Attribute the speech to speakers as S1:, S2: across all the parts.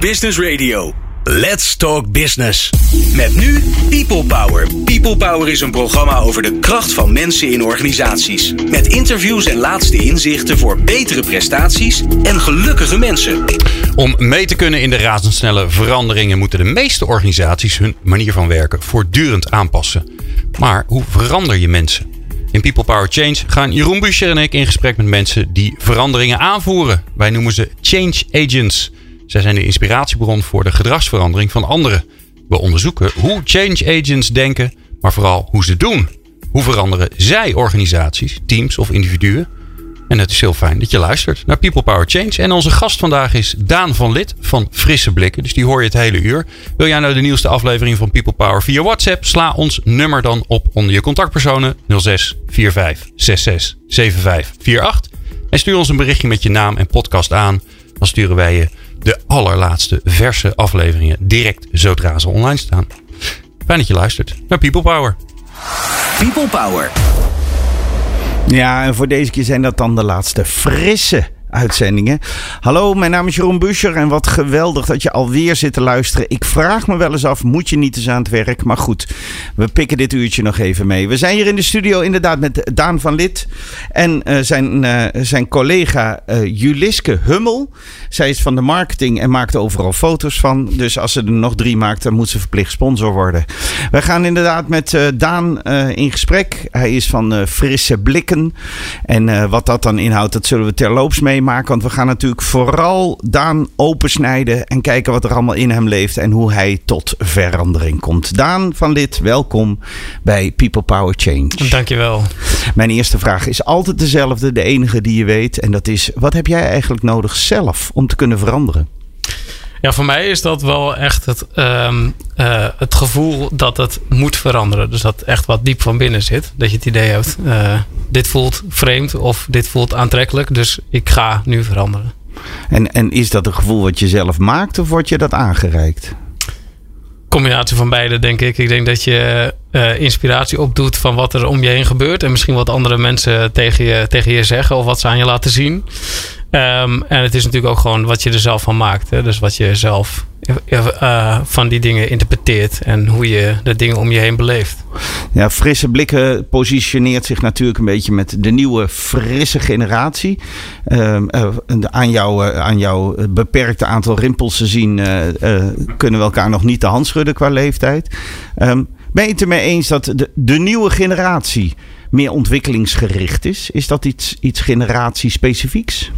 S1: Business Radio. Let's Talk Business. Met nu People Power. People Power is een programma over de kracht van mensen in organisaties. Met interviews en laatste inzichten voor betere prestaties en gelukkige mensen.
S2: Om mee te kunnen in de razendsnelle veranderingen moeten de meeste organisaties hun manier van werken voortdurend aanpassen. Maar hoe verander je mensen? In People Power Change gaan Jeroen Buscher en ik in gesprek met mensen die veranderingen aanvoeren. Wij noemen ze change agents. Zij zijn de inspiratiebron voor de gedragsverandering van anderen. We onderzoeken hoe change agents denken, maar vooral hoe ze doen. Hoe veranderen zij organisaties, teams of individuen? En het is heel fijn dat je luistert naar People Power Change. En onze gast vandaag is Daan van Lid van Frisse Blikken. Dus die hoor je het hele uur. Wil jij nou de nieuwste aflevering van People Power via WhatsApp? Sla ons nummer dan op onder je contactpersonen 06 45 66 75 48. En stuur ons een berichtje met je naam en podcast aan. Dan sturen wij je de allerlaatste verse afleveringen direct zodra ze online staan. Fijn dat je luistert naar People Power.
S1: People Power.
S3: Ja, en voor deze keer zijn dat dan de laatste frisse uitzendingen. Hallo, mijn naam is Jeroen Buscher en wat geweldig dat je alweer zit te luisteren. Ik vraag me wel eens af, moet je niet eens aan het werk? Maar goed, we pikken dit uurtje nog even mee. We zijn hier in de studio inderdaad met Daan van Lid en uh, zijn, uh, zijn collega uh, Juliske Hummel. Zij is van de marketing en maakt overal foto's van. Dus als ze er nog drie maakt, dan moet ze verplicht sponsor worden. We gaan inderdaad met Daan in gesprek. Hij is van Frisse Blikken. En wat dat dan inhoudt, dat zullen we terloops mee meemaken. Want we gaan natuurlijk vooral Daan opensnijden en kijken wat er allemaal in hem leeft en hoe hij tot verandering komt. Daan van Lid, welkom bij People Power Change.
S4: Dankjewel.
S3: Mijn eerste vraag is altijd dezelfde, de enige die je weet. En dat is, wat heb jij eigenlijk nodig zelf om te kunnen veranderen?
S4: Ja, voor mij is dat wel echt het, um, uh, het gevoel dat het moet veranderen. Dus dat echt wat diep van binnen zit. Dat je het idee hebt, uh, dit voelt vreemd of dit voelt aantrekkelijk. Dus ik ga nu veranderen.
S3: En, en is dat een gevoel wat je zelf maakt of wordt je dat aangereikt?
S4: Combinatie van beide, denk ik. Ik denk dat je uh, inspiratie opdoet van wat er om je heen gebeurt. En misschien wat andere mensen tegen je, tegen je zeggen of wat ze aan je laten zien. Um, en het is natuurlijk ook gewoon wat je er zelf van maakt. Hè? Dus wat je zelf uh, van die dingen interpreteert en hoe je de dingen om je heen beleeft.
S3: Ja, frisse blikken positioneert zich natuurlijk een beetje met de nieuwe frisse generatie. Uh, aan, jou, aan jouw beperkte aantal rimpels te zien kunnen we elkaar nog niet de hand schudden qua leeftijd. Um, ben je het ermee eens dat de, de nieuwe generatie meer ontwikkelingsgericht is? Is dat iets, iets generatiespecifieks?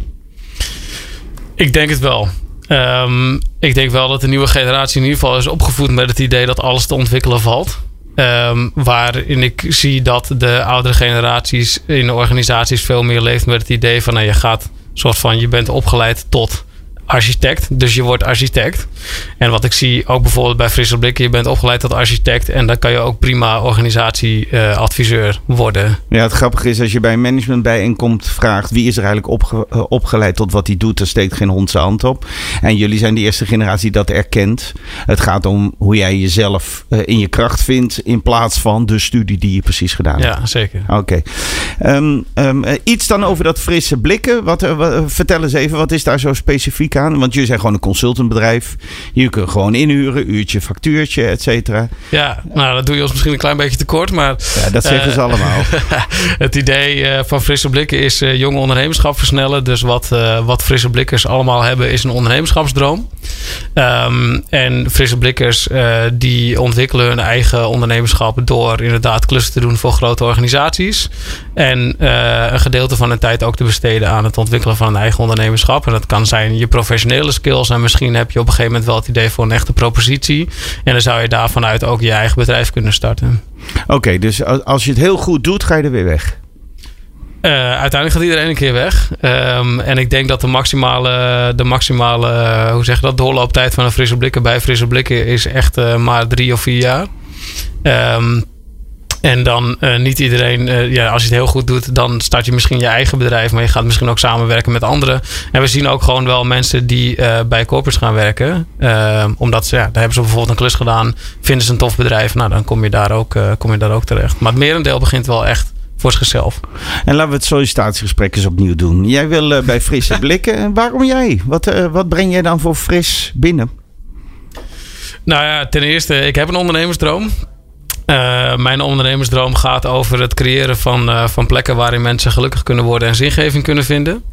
S4: Ik denk het wel. Um, ik denk wel dat de nieuwe generatie in ieder geval is opgevoed met het idee dat alles te ontwikkelen valt. Um, waarin ik zie dat de oudere generaties in de organisaties veel meer leeft met het idee van nou, je gaat soort van je bent opgeleid tot architect. Dus je wordt architect. En wat ik zie ook bijvoorbeeld bij Frisse Blikken. Je bent opgeleid tot architect. En dan kan je ook prima organisatieadviseur uh, worden.
S3: Ja, het grappige is als je bij een managementbijeenkomst vraagt... wie is er eigenlijk opge uh, opgeleid tot wat hij doet... dan steekt geen hond zijn hand op. En jullie zijn de eerste generatie dat erkent. Het gaat om hoe jij jezelf uh, in je kracht vindt... in plaats van de studie die je precies gedaan hebt.
S4: Ja, zeker.
S3: Oké. Okay. Um, um, iets dan over dat Frisse Blikken. Wat, vertel eens even, wat is daar zo specifiek Want jullie zijn gewoon een consultantbedrijf. Je kunt gewoon inhuren, uurtje, factuurtje, et cetera.
S4: Ja, nou dat doe je ons misschien een klein beetje tekort, maar...
S3: Ja, dat zeggen uh, ze allemaal.
S4: het idee uh, van Frisse Blikken is uh, jonge ondernemerschap versnellen. Dus wat, wat Frisse Blikkers allemaal hebben is een ondernemerschapsdroom. Um, en Frisse Blikkers die ontwikkelen hun eigen ondernemerschap door inderdaad klussen te doen voor grote organisaties. En een gedeelte van hun tijd ook te besteden aan het ontwikkelen van een eigen ondernemerschap. En dat kan zijn je professionele skills. En misschien heb je op een gegeven moment wel het idee voor een echte propositie. En dan zou je daar vanuit ook je eigen bedrijf kunnen starten.
S3: Oké, okay, dus als je het heel goed doet, ga je er weer weg.
S4: Uh, uiteindelijk gaat iedereen een keer weg. Um, en ik denk dat de maximale, de maximale uh, hoe zeg je dat, doorlooptijd van een frisse blikken bij frisse blikken is echt uh, maar drie of vier jaar. Um, en dan uh, niet iedereen, uh, ja, als je het heel goed doet, dan start je misschien je eigen bedrijf, maar je gaat misschien ook samenwerken met anderen. En we zien ook gewoon wel mensen die uh, bij corporates gaan werken, omdat ze, ja, daar hebben ze bijvoorbeeld een klus gedaan, vinden ze een tof bedrijf, nou dan kom je daar ook, kom je daar ook terecht. Maar het merendeel begint wel echt voor zichzelf.
S3: En laten we het sollicitatiegesprek eens opnieuw doen. Jij wil bij Frisse Blikken. Waarom jij? Wat, wat breng jij dan voor fris binnen?
S4: Nou ja, ten eerste, ik heb een ondernemersdroom. Uh, mijn ondernemersdroom gaat over het creëren van, uh, van plekken waarin mensen gelukkig kunnen worden en zingeving kunnen vinden.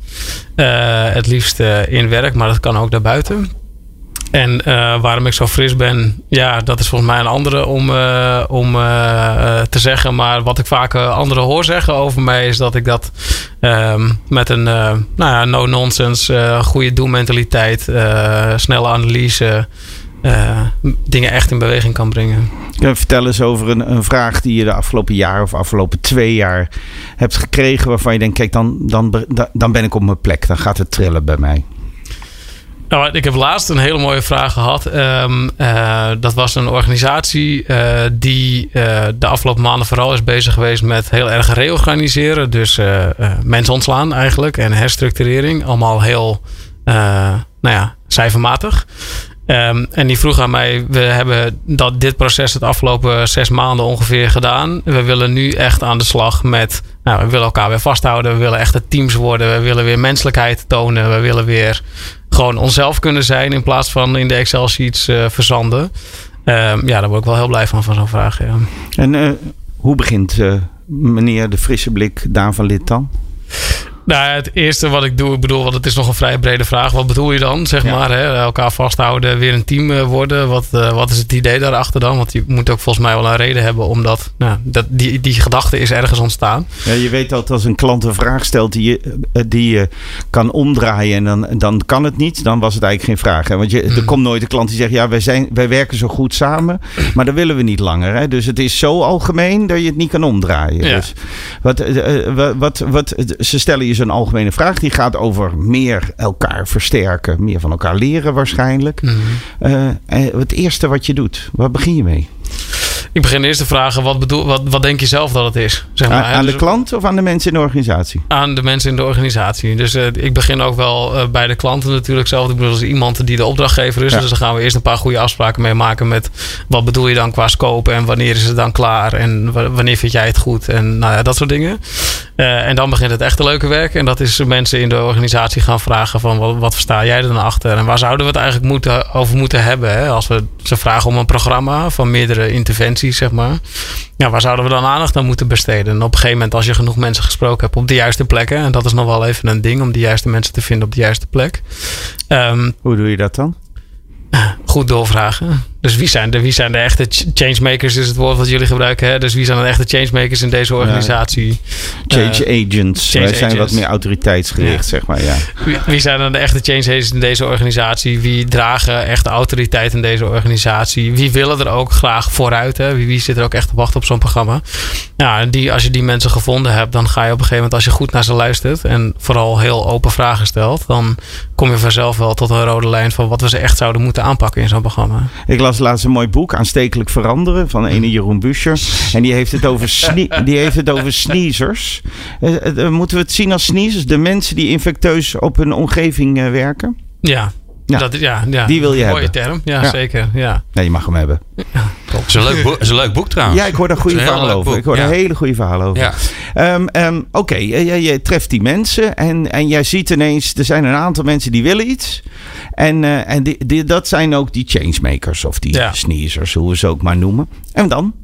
S4: Uh, het liefst in werk, maar dat kan ook daarbuiten. En waarom ik zo fris ben, ja, dat is volgens mij een andere om, om te zeggen. Maar wat ik vaak anderen hoor zeggen over mij is dat ik dat ehm, met een nou ja, no-nonsense, goede doelmentaliteit, snelle analyse. Uh, dingen echt in beweging kan brengen.
S3: Vertel eens over een, een, vraag die je de afgelopen jaar of afgelopen twee jaar hebt gekregen. waarvan je denkt: kijk, dan, dan, dan ben ik op mijn plek. Dan gaat het trillen bij mij.
S4: Nou, ik heb laatst een hele mooie vraag gehad. Um, uh, dat was een organisatie uh, die uh, de afgelopen maanden vooral is bezig geweest met heel erg reorganiseren. Dus mensen ontslaan eigenlijk en herstructurering. Allemaal heel, nou ja, cijfermatig. Um, en die vroeg aan mij: We hebben dat, dit proces het afgelopen zes maanden ongeveer gedaan. We willen nu echt aan de slag met. Nou, we willen elkaar weer vasthouden. We willen echte teams worden. We willen weer menselijkheid tonen. We willen weer gewoon onszelf kunnen zijn. In plaats van in de Excel-sheets uh, verzanden. Um, ja, daar word ik wel heel blij van, van zo'n vraag.
S3: En uh, hoe begint uh, meneer de frisse blik Daan van Lid dan?
S4: Nou, het eerste wat ik doe, ik bedoel, want het is nog een vrij brede vraag. Wat bedoel je dan, zeg ja. maar? Hè? Elkaar vasthouden, weer een team worden. Wat, uh, wat is het idee daarachter dan? Want je moet ook volgens mij wel een reden hebben omdat nou, dat, die, die gedachte is ergens ontstaan.
S3: Ja, je weet dat als een klant een vraag stelt die je, die je kan omdraaien en dan, dan kan het niet, dan was het eigenlijk geen vraag. Hè? Want je, er komt nooit een klant die zegt, ja, wij, zijn, wij werken zo goed samen, maar dat willen we niet langer. Hè? Dus het is zo algemeen dat je het niet kan omdraaien. Ja. Dus wat, uh, wat, wat, ze stellen je is een algemene vraag. Die gaat over meer elkaar versterken. Meer van elkaar leren waarschijnlijk. Mm -hmm. uh, het eerste wat je doet, waar begin je mee?
S4: Ik begin eerst te vragen, wat, bedoel, wat, wat denk je zelf dat het is?
S3: Zeg maar, aan, de dus, klant of aan de mensen in de organisatie?
S4: Aan de mensen in de organisatie. Dus uh, ik begin ook wel uh, bij de klanten natuurlijk zelf. Ik bedoel, als iemand die de opdrachtgever is. Ja. Dus dan gaan we eerst een paar goede afspraken mee maken met wat bedoel je dan qua scope en wanneer is het dan klaar en wanneer vind jij het goed en nou ja, dat soort dingen. Uh, en dan begint het echte leuke werk. En dat is mensen in de organisatie gaan vragen van wat, wat versta jij er dan achter? En waar zouden we het eigenlijk moeten, over moeten hebben? Hè? Als we ze vragen om een programma van meerdere interventies, zeg maar. Ja, waar zouden we dan aandacht aan moeten besteden? En op een gegeven moment, als je genoeg mensen gesproken hebt op de juiste plekken. En dat is nog wel even een ding om de juiste mensen te vinden op de juiste plek.
S3: Um, Hoe doe je dat dan?
S4: Goed doorvragen. Dus wie zijn, de, wie zijn de echte changemakers, is het woord wat jullie gebruiken. Hè? Dus wie zijn de echte changemakers in deze organisatie?
S3: Change uh, agents. Change Wij zijn agents. wat meer autoriteitsgericht, ja. zeg maar. Ja.
S4: Wie, wie, zijn dan de echte change agents in deze organisatie? Wie dragen echt autoriteit in deze organisatie? Wie willen er ook graag vooruit? Hè? Wie, wie zit er ook echt te wachten op zo'n programma? Nou, die, als je die mensen gevonden hebt, dan ga je op een gegeven moment, als je goed naar ze luistert en vooral heel open vragen stelt, dan kom je vanzelf wel tot een rode lijn van wat we ze echt zouden moeten aanpakken in zo'n programma.
S3: Ik las laatst een mooi boek, Aanstekelijk Veranderen, van ene Jeroen Buscher. En die heeft het over, sne die heeft het over sneezers. Uh, uh, moeten we het zien als sneezers? De mensen die infecteus op hun omgeving uh, werken?
S4: Ja, ja. Dat, ja, ja,
S3: die wil je
S4: mooie
S3: hebben.
S4: term, ja, ja, zeker. Ja.
S3: Nee, je mag hem hebben.
S2: Ja, het, is een leuk boek, is een leuk boek trouwens.
S3: Ja, ik hoor daar goede verhalen over. Boek. Ik hoor ja. een hele goede verhalen over. Ja. Um, um, Oké, okay. je, je, treft die mensen en, en jij ziet ineens, er zijn een aantal mensen die willen iets. En, uh, en die, die, dat zijn ook die changemakers of die sneezers, hoe we ze ook maar noemen. En dan?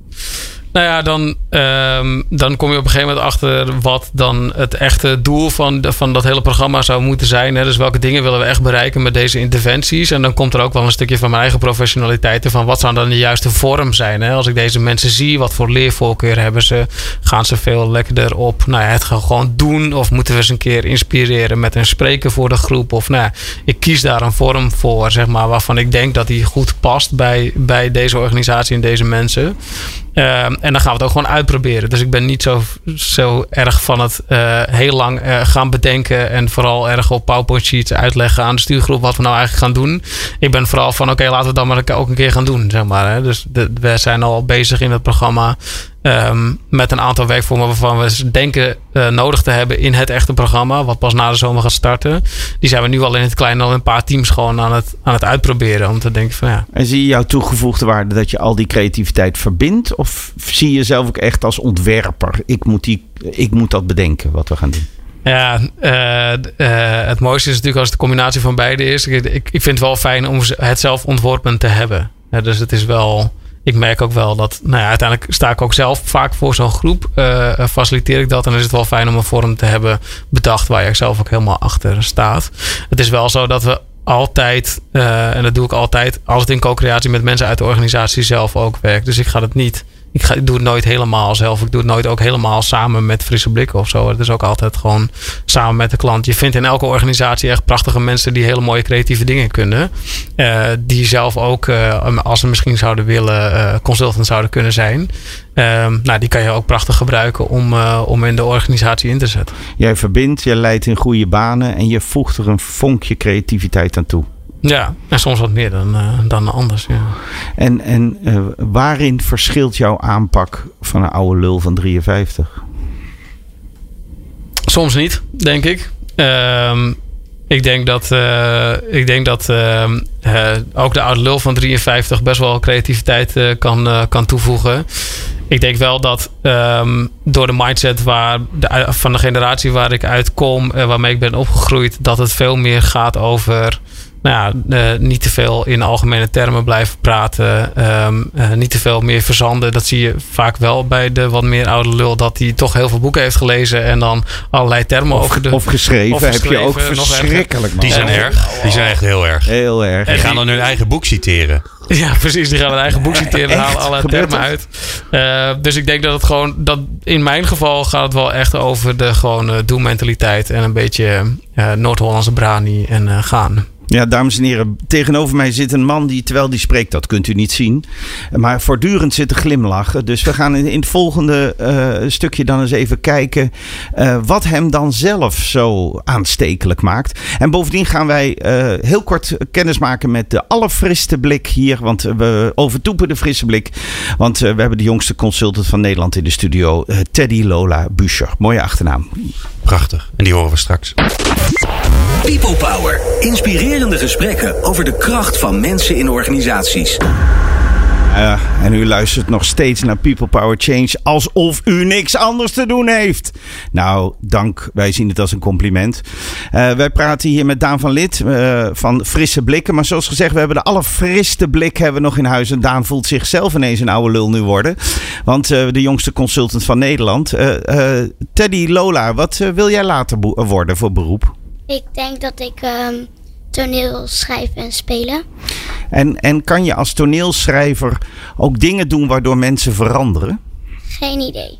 S4: Nou ja, dan, um, dan kom je op een gegeven moment achter wat dan het echte doel van, van dat hele programma zou moeten zijn. Hè? Dus welke dingen willen we echt bereiken met deze interventies? En dan komt er ook wel een stukje van mijn eigen professionaliteit van wat zou dan de juiste vorm zijn. Hè? Als ik deze mensen zie, wat voor leervoorkeur hebben ze? Gaan ze veel lekkerder op nou ja, het gewoon doen? Of moeten we ze een keer inspireren met een spreker voor de groep? Of nou ik kies daar een vorm voor, zeg maar, waarvan ik denk dat die goed past bij, bij deze organisatie en deze mensen. Uh, en dan gaan we het ook gewoon uitproberen. Dus ik ben niet zo, zo erg van het uh, heel lang uh, gaan bedenken. En vooral erg op PowerPoint sheets uitleggen aan de stuurgroep wat we nou eigenlijk gaan doen. Ik ben vooral van oké, laten we dan maar ook een keer gaan doen. Zeg maar, hè. Dus de, we zijn al bezig in het programma Ehm, met een aantal werkvormen waarvan we denken uh, nodig te hebben in het echte programma. Wat pas na de zomer gaat starten. Die zijn we nu al in het klein al een paar teams gewoon aan het, aan het uitproberen. Om te denken van ja.
S3: En zie je jouw toegevoegde waarde dat je al die creativiteit verbindt? Of zie je jezelf ook echt als ontwerper? Ik moet, die, ik moet dat bedenken wat we gaan doen.
S4: Ja, uh, uh, het mooiste is natuurlijk als het de combinatie van beide is. Ik, ik, vind het wel fijn om het zelf ontworpen te hebben. Ja, dus het is wel ik merk ook wel dat, nou ja, uiteindelijk sta ik ook zelf vaak voor zo'n groep. Uh, faciliteer ik dat. En dan is het wel fijn om een vorm te hebben bedacht waar je zelf ook helemaal achter staat. Het is wel zo dat we altijd, uh, en dat doe ik altijd, als het in co-creatie met mensen uit de organisatie zelf ook werkt. Dus ik ga het niet ik, doe het nooit helemaal zelf. Ik doe het nooit ook helemaal samen met frisse blikken of zo. Het is ook altijd gewoon samen met de klant. Je vindt in elke organisatie echt prachtige mensen die hele mooie creatieve dingen kunnen. Uh, die zelf ook, uh, als ze misschien zouden willen, uh, consultant zouden kunnen zijn. Ehm, nou, die kan je ook prachtig gebruiken om, om in de organisatie in te zetten.
S3: Jij verbindt, je leidt in goede banen en je voegt er een vonkje creativiteit aan toe.
S4: Ja, en soms wat meer dan, uh, dan anders. Ja.
S3: En, en uh, waarin verschilt jouw aanpak van een oude lul van 53?
S4: Soms niet, denk ik. Um, ik denk dat, uh, ik denk dat ook de oude lul van 53 best wel creativiteit kan, kan toevoegen. Ik denk wel dat um, door de mindset waar de, van de generatie waar ik uitkom, waarmee ik ben opgegroeid, dat het veel meer gaat over nou ja, uh, niet te veel in algemene termen blijven praten. Um, uh, niet te veel meer verzanden. Dat zie je vaak wel bij de wat meer oude lul. Dat hij toch heel veel boeken heeft gelezen. En dan allerlei termen
S3: of,
S4: over de...
S3: Of geschreven. Of geschreven heb je ook verschrikkelijk.
S2: Die zijn erg. Die zijn echt heel erg.
S3: Heel erg.
S2: En die gaan dan hun eigen boek citeren.
S4: Ja, precies. Die gaan hun eigen boek citeren en halen alle termen uit. Uh, dus ik denk dat het gewoon... Dat in mijn geval gaat het wel echt over de gewone doelmentaliteit. En een beetje Noord-Hollandse brani en gaan.
S3: Ja, dames en heren, tegenover mij zit een man die, terwijl die spreekt, dat kunt u niet zien, maar voortdurend zit te glimlachen. Dus we gaan in, het volgende uh, stukje dan eens even kijken uh, wat hem dan zelf zo aanstekelijk maakt. En bovendien gaan wij uh, heel kort kennis maken met de allerfriste blik hier, want we overtoepen de frisse blik. Want we hebben de jongste consultant van Nederland in de studio, Teddy Lola Buscher. Mooie achternaam.
S2: Prachtig. En die horen we straks.
S1: People Power. Inspirerende gesprekken over de kracht van mensen in organisaties.
S3: Uh, en u luistert nog steeds naar People Power Change alsof u niks anders te doen heeft. Nou, dank. Wij zien het als een compliment. Uh, wij praten hier met Daan van Lid uh, van Frisse Blikken. Maar zoals gezegd, we hebben de allerfriste blik hebben we nog in huis. En Daan voelt zichzelf ineens een oude lul nu worden. Want de jongste consultant van Nederland. Teddy Lola, wat wil jij later worden voor beroep?
S5: Ik denk dat ik um, toneel schrijven en spelen.
S3: En, en kan je als toneelschrijver ook dingen doen waardoor mensen veranderen?
S5: Geen idee.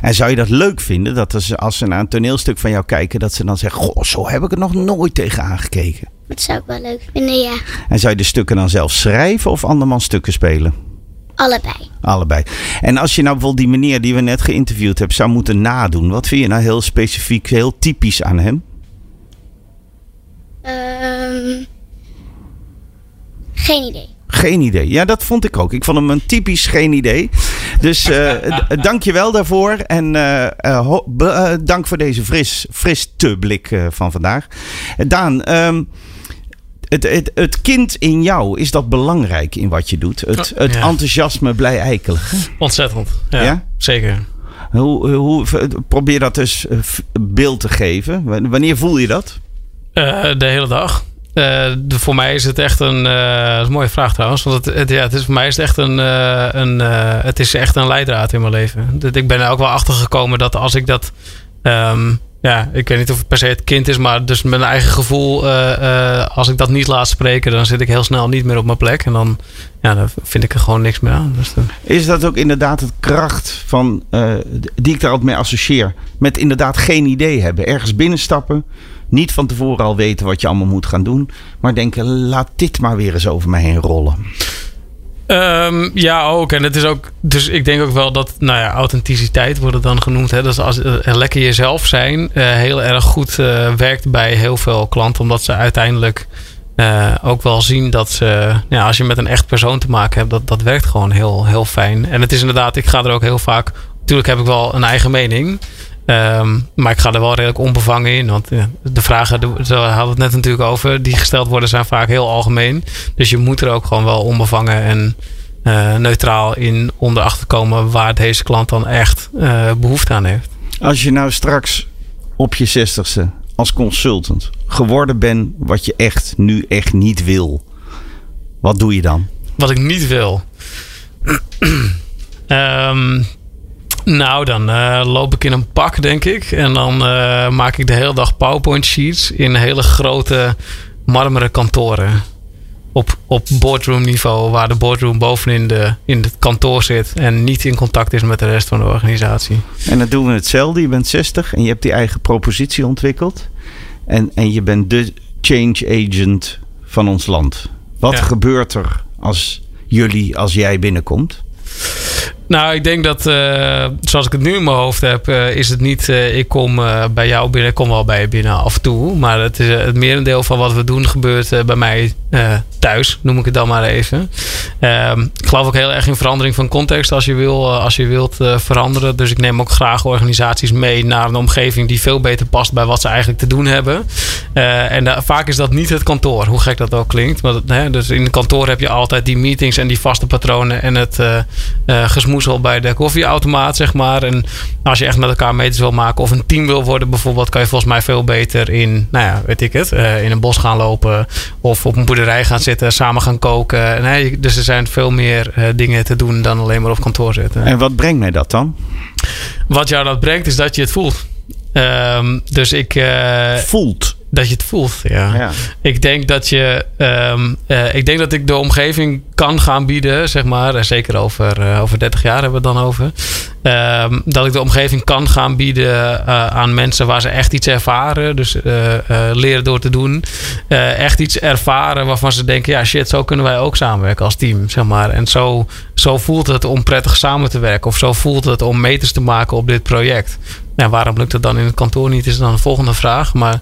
S3: En zou je dat leuk vinden dat als, als ze naar een toneelstuk van jou kijken, dat ze dan zeggen: Goh, zo heb ik er nog nooit tegen aangekeken?
S5: Dat zou ik wel leuk vinden, ja.
S3: En zou je de stukken dan zelf schrijven of andermans stukken spelen?
S5: Allebei.
S3: Allebei. En als je nou bijvoorbeeld die meneer die we net geïnterviewd hebben zou moeten nadoen, wat vind je nou heel specifiek, heel typisch aan hem?
S5: Um, geen idee.
S3: Geen idee. Ja, dat vond ik ook. Ik vond hem een typisch geen idee. Dus uh, dank je wel daarvoor. En uh, uh, dank voor deze fris, fris te blik van vandaag. Daan, um, het, het, het, kind in jou, is dat belangrijk in wat je doet? Het, het ja. enthousiasme blij eikelig.
S4: Ontzettend. Ja, ja? zeker.
S3: Hoe, hoe, probeer dat dus beeld te geven. Wanneer voel je dat?
S4: Uh, de hele dag. De, voor mij is het echt een, uh, een mooie vraag trouwens. Want het, ja, het is, voor mij is het echt een, uh, een het is echt een leidraad in mijn leven. Dat, ik ben er ook wel achter gekomen dat als ik dat. Um, ja, ik weet niet of het per se het kind is, maar dus mijn eigen gevoel. als ik dat niet laat spreken, dan zit ik heel snel niet meer op mijn plek. En dan, ja, dan vind ik er gewoon niks meer aan. Dus.
S3: Is dat ook inderdaad het kracht van. die ik daar altijd mee associeer? Met inderdaad geen idee hebben. Ergens binnenstappen niet van tevoren al weten wat je allemaal moet gaan doen. Maar denken, laat dit maar weer eens over me heen rollen.
S4: Um, ja, ook. En het is ook. Dus ik denk ook wel dat, nou ja, authenticiteit wordt dan genoemd. Hè? Dus als uh, lekker jezelf zijn uh, heel erg goed uh, werkt bij heel veel klanten. Omdat ze uiteindelijk eh, ook wel zien dat ze, ja, als je met een echt persoon te maken hebt, dat, dat werkt gewoon heel, heel fijn. En het is inderdaad, ik ga er ook heel vaak. Natuurlijk heb ik wel een eigen mening. Ehm, maar ik ga er wel redelijk onbevangen in. Want de vragen, daar hadden we het net natuurlijk over, die gesteld worden, zijn vaak heel algemeen. Dus je moet er ook gewoon wel onbevangen en uh, neutraal in om erachter te komen waar deze klant dan echt uh, behoefte aan heeft.
S3: Als je nou straks op je zestigste als consultant geworden bent wat je echt nu echt niet wil, wat doe je dan?
S4: Wat ik niet wil. um, nou, dan uh, loop ik in een pak, denk ik. En dan uh, maak ik de hele dag PowerPoint sheets in hele grote marmeren kantoren. Op, op boardroom niveau, waar de boardroom bovenin de, in het kantoor zit. En niet in contact is met de rest van de organisatie.
S3: En dan doen we hetzelfde. Je bent 60 en je hebt die eigen propositie ontwikkeld. En, en je bent de change agent van ons land. Wat ja. gebeurt er als jullie, als jij binnenkomt?
S4: Nou, ik denk dat, uh, zoals ik het nu in mijn hoofd heb, uh, is het niet, uh, ik kom bij jou binnen, ik kom wel bij je binnen af en toe. Maar het, is, het merendeel van wat we doen gebeurt bij mij thuis, noem ik het dan maar even. Ehm, ik geloof ook heel erg in verandering van context als je, wil, als je wilt veranderen. Dus ik neem ook graag organisaties mee naar een omgeving die veel beter past bij wat ze eigenlijk te doen hebben. en vaak is dat niet het kantoor, hoe gek dat ook klinkt. Maar, dus in het kantoor heb je altijd die meetings en die vaste patronen en het gesmoes al bij de koffieautomaat, zeg maar. En als je echt met elkaar meters wil maken of een team wil worden bijvoorbeeld, kan je volgens mij veel beter in, nou ja, weet ik het, uh, in een bos gaan lopen of op een boerderij gaan zitten, samen gaan koken. Nee, dus er zijn veel meer uh, dingen te doen dan alleen maar op kantoor zitten.
S3: En wat brengt mij dat dan?
S4: Wat jou dat brengt is dat je het voelt. Um, dus ik. Uh,
S3: voelt.
S4: Dat je het voelt, ja. ja. Ik denk dat je, um, uh, ik denk dat ik de omgeving kan gaan bieden, zeg maar. Zeker over, uh, over 30 jaar hebben we het dan over. Um, dat ik de omgeving kan gaan bieden uh, aan mensen waar ze echt iets ervaren. Dus leren door te doen. echt iets ervaren waarvan ze denken, ja shit, zo kunnen wij ook samenwerken als team, zeg maar. En zo, zo voelt het om prettig samen te werken. Of zo voelt het om meters te maken op dit project. Ja, waarom lukt het dan in het kantoor niet, is dan de volgende vraag. Maar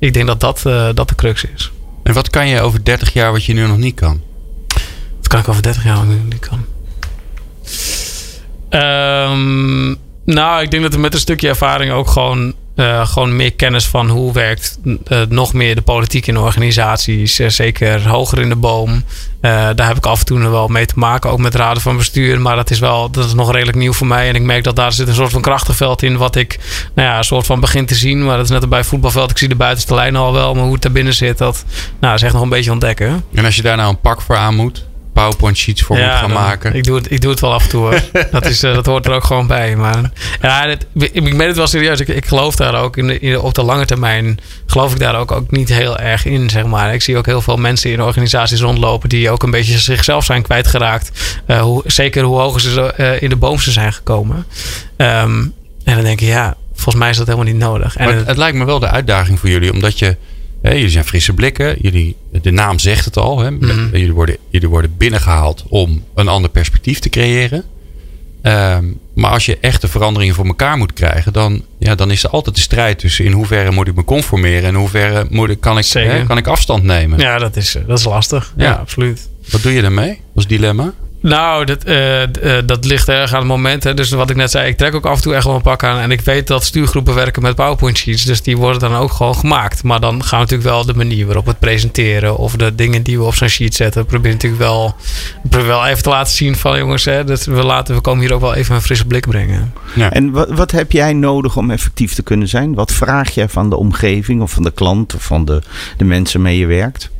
S4: ik denk dat dat, uh, dat de crux is.
S2: En wat kan je over 30 jaar wat je nu nog niet kan?
S4: Wat kan ik over 30 jaar wat ik nu niet kan? Um, nou, ik denk dat er met een stukje ervaring ook gewoon uh, gewoon meer kennis van hoe werkt uh, nog meer de politiek in organisaties. Uh, zeker hoger in de boom. daar heb ik af en toe wel mee te maken. Ook met raden van bestuur. Maar dat is wel dat is nog redelijk nieuw voor mij. En ik merk dat daar zit een soort van krachtenveld in. Wat ik nou ja, een soort van begin te zien. Maar dat is net bij voetbalveld. Ik zie de buitenste lijn al wel. Maar hoe het daar binnen zit, dat nou, is echt nog een beetje ontdekken.
S2: En als je daar nou een pak voor aan moet? PowerPoint sheets voor ja, moet gaan maken.
S4: Ik doe, het, ik doe het wel af en toe hoor. dat, is, uh, dat hoort er ook gewoon bij. Maar ja, dit, ik meen het wel serieus. Ik, ik geloof daar ook in, de, in op de lange termijn. Geloof ik daar ook, ook niet heel erg in, zeg maar. Ik zie ook heel veel mensen in organisaties rondlopen die ook een beetje zichzelf zijn kwijtgeraakt. Uh, hoe, zeker hoe hoog ze uh, in de boom zijn gekomen. Um, en dan denk ik, ja, volgens mij is dat helemaal niet nodig.
S2: En het, het lijkt me wel de uitdaging voor jullie, omdat je Hè, jullie zijn frisse blikken. Jullie, de naam zegt het al. Hè? Mm-hmm. jullie, worden, jullie worden binnengehaald om een ander perspectief te creëren. Um, maar als je echte veranderingen voor elkaar moet krijgen, dan, ja, dan is er altijd de strijd tussen in hoeverre moet ik me conformeren en in hoeverre moet ik, kan, ik, hè, kan ik afstand nemen.
S4: Ja, dat is, dat is lastig. Ja. ja, absoluut.
S2: Wat doe je daarmee als dilemma?
S4: Nou, dat, uh, uh, dat ligt erg aan het moment. Hè. Dus wat ik net zei, ik trek ook af en toe echt wel een pak aan. En ik weet dat stuurgroepen werken met PowerPoint sheets. Dus die worden dan ook gewoon gemaakt. Maar dan gaan we natuurlijk wel de manier waarop we het presenteren. Of de dingen die we op zo'n sheet zetten. Proberen natuurlijk wel, proberen wel even te laten zien van jongens. Hè, dat we, laten, we komen hier ook wel even een frisse blik brengen.
S3: Ja. En wat, wat heb jij nodig om effectief te kunnen zijn? Wat vraag jij van de omgeving of van de klant of van de, de mensen mee je werkt?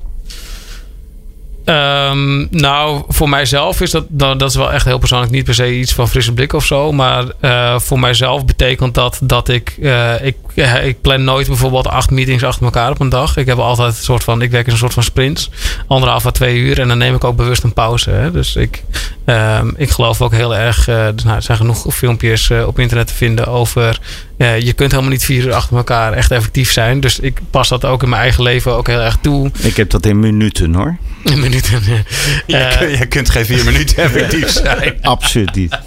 S4: Um, nou, voor mijzelf is dat, dat, dat is wel echt heel persoonlijk. Niet per se iets van frisse blik of zo. Maar uh, voor mijzelf betekent dat dat ik, uh, ik. Ik plan nooit bijvoorbeeld acht meetings achter elkaar op een dag. Ik heb altijd een soort van. Ik werk in een soort van sprints. Anderhalf à twee uur. En dan neem ik ook bewust een pauze. Hè. Dus ik, um, ik geloof ook heel erg. Uh, dus nou, er zijn genoeg filmpjes op internet te vinden over ja, je kunt helemaal niet vier uur achter elkaar echt effectief zijn. Dus ik pas dat ook in mijn eigen leven ook heel erg toe.
S3: Ik heb dat in minuten hoor.
S4: In minuten.
S2: Uh, je, kunt geen vier minuten effectief zijn.
S3: Absoluut niet.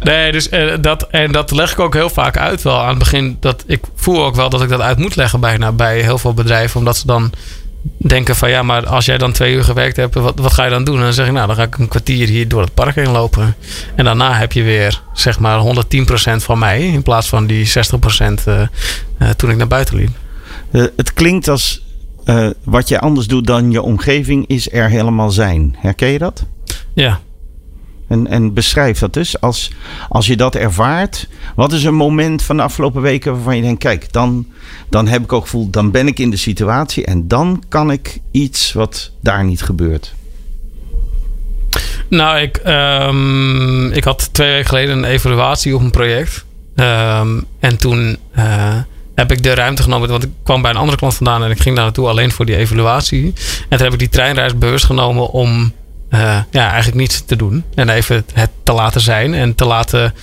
S4: Nee, dus uh, dat, en dat leg ik ook heel vaak uit wel aan het begin. Dat ik voel ook wel dat ik dat uit moet leggen bijna bij heel veel bedrijven. Omdat ze dan denken van ja, maar als jij dan twee uur gewerkt hebt, wat, wat ga je dan doen? En dan zeg ik, nou, dan ga ik een kwartier hier door het park heen lopen. En daarna heb je weer, zeg maar, 110% van mij in plaats van die 60% uh, uh, toen ik naar buiten liep.
S3: Uh, het klinkt als wat je anders doet dan je omgeving is er helemaal zijn. Herken je dat?
S4: Ja.
S3: En, en beschrijf dat dus. Als, als je dat ervaart, wat is een moment van de afgelopen weken waarvan je denkt: kijk, dan, dan heb ik ook gevoeld, dan ben ik in de situatie en dan kan ik iets wat daar niet gebeurt.
S4: Nou, ik, um, ik had twee weken geleden een evaluatie op een project. Um, en toen uh, heb ik de ruimte genomen. Want ik kwam bij een andere klant vandaan en ik ging daar naartoe alleen voor die evaluatie. En toen heb ik die treinreis bewust genomen om uh, ja, eigenlijk niets te doen. En even het te laten zijn en te laten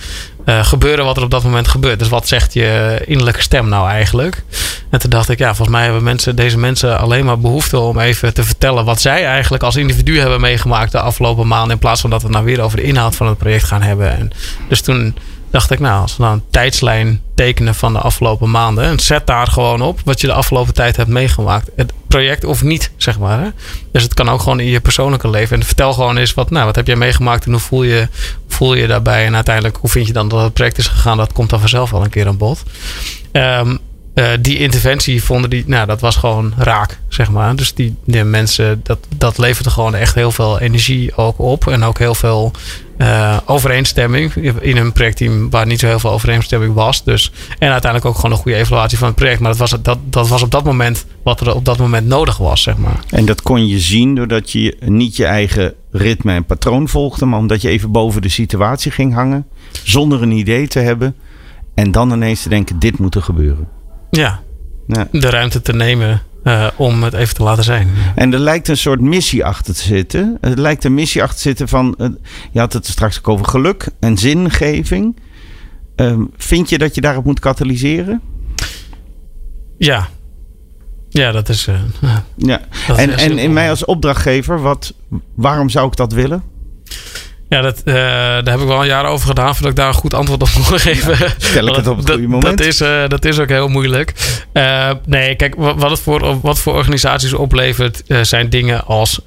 S4: uh, gebeuren wat er op dat moment gebeurt. Dus wat zegt je innerlijke stem nou eigenlijk? En toen dacht ik, ja, volgens mij hebben mensen, deze mensen alleen maar behoefte om even te vertellen wat zij eigenlijk als individu hebben meegemaakt de afgelopen maanden. In plaats van dat we nou weer over de inhoud van het project gaan hebben. En dus toen dacht ik, nou, als we nou een tijdslijn tekenen van de afgelopen maanden. En zet daar gewoon op wat je de afgelopen tijd hebt meegemaakt. Het project of niet, zeg maar. Hè? Dus het kan ook gewoon in je persoonlijke leven. En vertel gewoon eens wat, nou, wat heb jij meegemaakt en hoe voel je, voel je daarbij? En uiteindelijk, hoe vind je dan dat het project is gegaan? Dat komt dan vanzelf al een keer aan bod. Um, uh, die interventie vonden die, nou, dat was gewoon raak, zeg maar. Dus die, die mensen, dat, dat leverde gewoon echt heel veel energie ook op. En ook heel veel uh, overeenstemming in een projectteam waar niet zo heel veel overeenstemming was. Dus, en uiteindelijk ook gewoon een goede evaluatie van het project. Maar dat was, dat, dat was op dat moment wat er op dat moment nodig was, zeg maar.
S3: En dat kon je zien doordat je niet je eigen ritme en patroon volgde, maar omdat je even boven de situatie ging hangen, zonder een idee te hebben. En dan ineens te denken: dit moet er gebeuren.
S4: Ja, ja. de ruimte te nemen uh, om het even te laten zijn.
S3: En er lijkt een soort missie achter te zitten. Er lijkt een missie achter te zitten van. Uh, je had het straks ook over geluk en zingeving. Uh, vind je dat je daarop moet katalyseren?
S4: Ja. Ja, dat is.
S3: ja. Dat en is en in mij als opdrachtgever, wat, waarom zou ik dat willen?
S4: Ja, dat, uh, daar heb ik wel een jaar over gedaan voordat ik daar een goed antwoord op kon geven.
S3: Ja, stel ik het op het
S4: dat,
S3: goede moment.
S4: Dat is, uh, dat is ook heel moeilijk. Uh, nee, kijk, wat het voor, wat voor organisaties oplevert zijn dingen als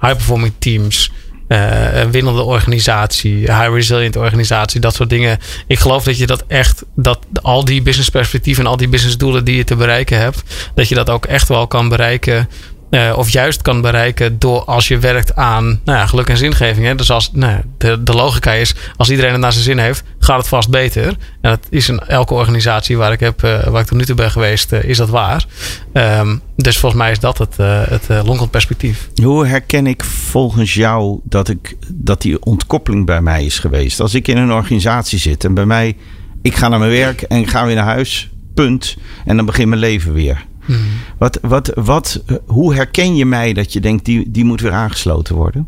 S4: high-performing teams. een winnende organisatie, high resilient organisatie, dat soort dingen. Ik geloof dat je dat echt, dat al die business perspectieven en al die business doelen die je te bereiken hebt, dat je dat ook echt wel kan bereiken uh, of juist kan bereiken door als je werkt aan nou ja, geluk en zingeving. Hè? Dus als nou, de, de logica is, als iedereen het naar zijn zin heeft, gaat het vast beter. En dat is in elke organisatie waar ik, heb, uh, waar ik tot nu toe ben geweest, uh, is dat waar. Um, dus volgens mij is dat het, het lonkend perspectief.
S3: Hoe herken ik volgens jou dat, ik, dat die ontkoppeling bij mij is geweest? Als ik in een organisatie zit en bij mij, ik ga naar mijn werk en ik ga weer naar huis, punt. En dan begint mijn leven weer. Wat, wat, wat, hoe herken je mij dat je denkt, die, die moet weer aangesloten worden?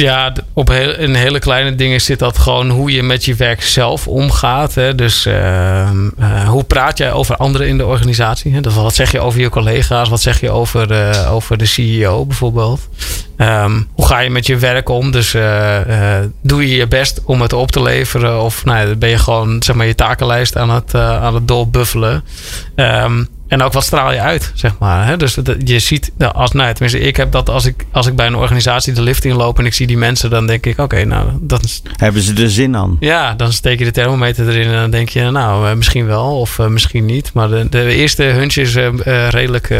S4: Ja, op heel, in hele kleine dingen zit dat gewoon hoe je met je werk zelf omgaat. Hè? Dus uh, uh, hoe praat jij over anderen in de organisatie? Hè? Dus wat zeg je over je collega's? Wat zeg je over, uh, over de CEO bijvoorbeeld? Um, hoe ga je met je werk om? Dus doe je je best om het op te leveren? Of nou, ben je gewoon zeg maar, je takenlijst aan het, aan het doorbuffelen? Um, en ook wat straal je uit, zeg maar. Hè? Dus je ziet, nou, als, nou, tenminste, ik heb dat als ik, als ik bij een organisatie de lift inloop en ik zie die mensen, dan denk ik, oké, okay, nou, dat is.
S3: Hebben ze er zin aan?
S4: Ja, dan steek je de thermometer erin en dan denk je, nou, uh, misschien wel of uh, misschien niet. Maar de, de eerste hunch is uh, redelijk.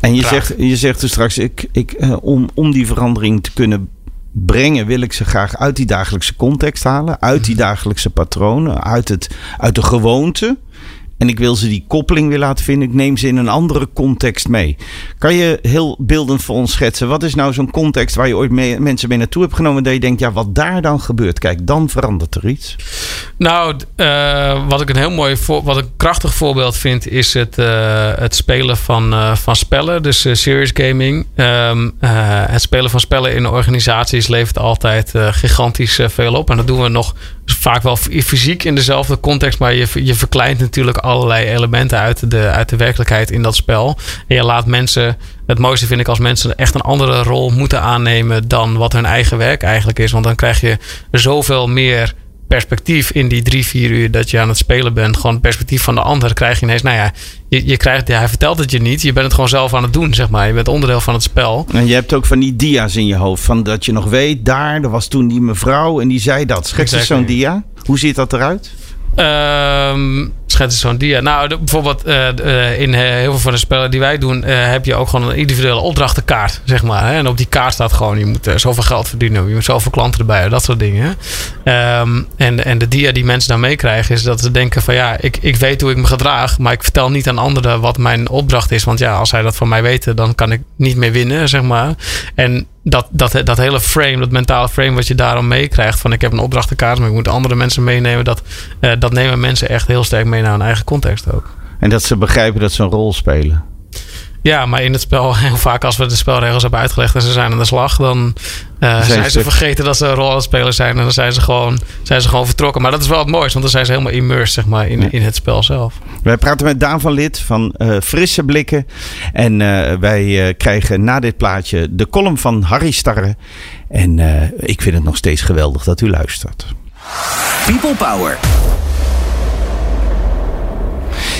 S3: en je zegt, je zegt dus straks, ik, ik, om, om die verandering te kunnen brengen, wil ik ze graag uit die dagelijkse context halen, uit die dagelijkse patronen, uit, het, uit de gewoonte. En ik wil ze die koppeling weer laten vinden. Ik neem ze in een andere context mee. Kan je heel beeldend voor ons schetsen? Wat is nou zo'n context waar je ooit mee, mensen mee naartoe hebt genomen? Dat je denkt, ja, wat daar dan gebeurt. Kijk, dan verandert er iets.
S4: Nou, uh, wat ik een heel mooi, wat een krachtig voorbeeld vind, is het, uh, het spelen van, uh, van spellen. Dus serious gaming. Um, het spelen van spellen in organisaties levert altijd gigantisch veel op. En dat doen we nog vaak wel fysiek in dezelfde context. Maar je, je verkleint natuurlijk allerlei elementen uit de, uit de werkelijkheid in dat spel. En je laat mensen. Het mooiste vind ik als mensen echt een andere rol moeten aannemen dan wat hun eigen werk eigenlijk is. Want dan krijg je zoveel meer perspectief in die drie, vier uur dat je aan het spelen bent. Gewoon het perspectief van de ander krijg je ineens. Nou ja, je, je krijgt, hij vertelt het je niet. Je bent het gewoon zelf aan het doen, zeg maar. Je bent onderdeel van het spel.
S3: En je hebt ook van die dia's in je hoofd. Van dat je nog weet, daar, er was toen die mevrouw en die zei dat. Schets eens zo'n dia. Hoe ziet dat eruit?
S4: Um, schetsen zo'n dia. Nou, bijvoorbeeld uh, in heel veel van de spellen die wij doen, heb je ook gewoon een individuele opdrachtenkaart, zeg maar. Hè? En op die kaart staat gewoon, je moet zoveel geld verdienen, je moet zoveel klanten erbij, dat soort dingen. Um, en, en de dia die mensen dan meekrijgen, is dat ze denken van ja, ik, ik weet hoe ik me gedraag, maar ik vertel niet aan anderen wat mijn opdracht is. Want ja, als zij dat van mij weten, dan kan ik niet meer winnen, zeg maar. En dat, dat, dat hele frame, dat mentale frame wat je daarom meekrijgt. Van ik heb een opdrachtenkaart, maar ik moet andere mensen meenemen. Dat, uh, dat nemen mensen echt heel sterk mee naar hun eigen context ook.
S3: En dat ze begrijpen dat ze een rol spelen.
S4: Ja, maar in het spel, heel vaak als we de spelregels hebben uitgelegd en ze zijn aan de slag, dan uh, zijn, ze vergeten dat ze een rol aan het spelen zijn. En dan zijn ze, gewoon, zijn ze gewoon vertrokken. Maar dat is wel het mooiste, want dan zijn ze helemaal immersed zeg maar, in, in het spel zelf.
S3: Wij praten met Daan van Lid van uh, Frisse Blikken. En uh, wij krijgen na dit plaatje de column van Harry Starre. En ik vind het nog steeds geweldig dat u luistert.
S1: People Power.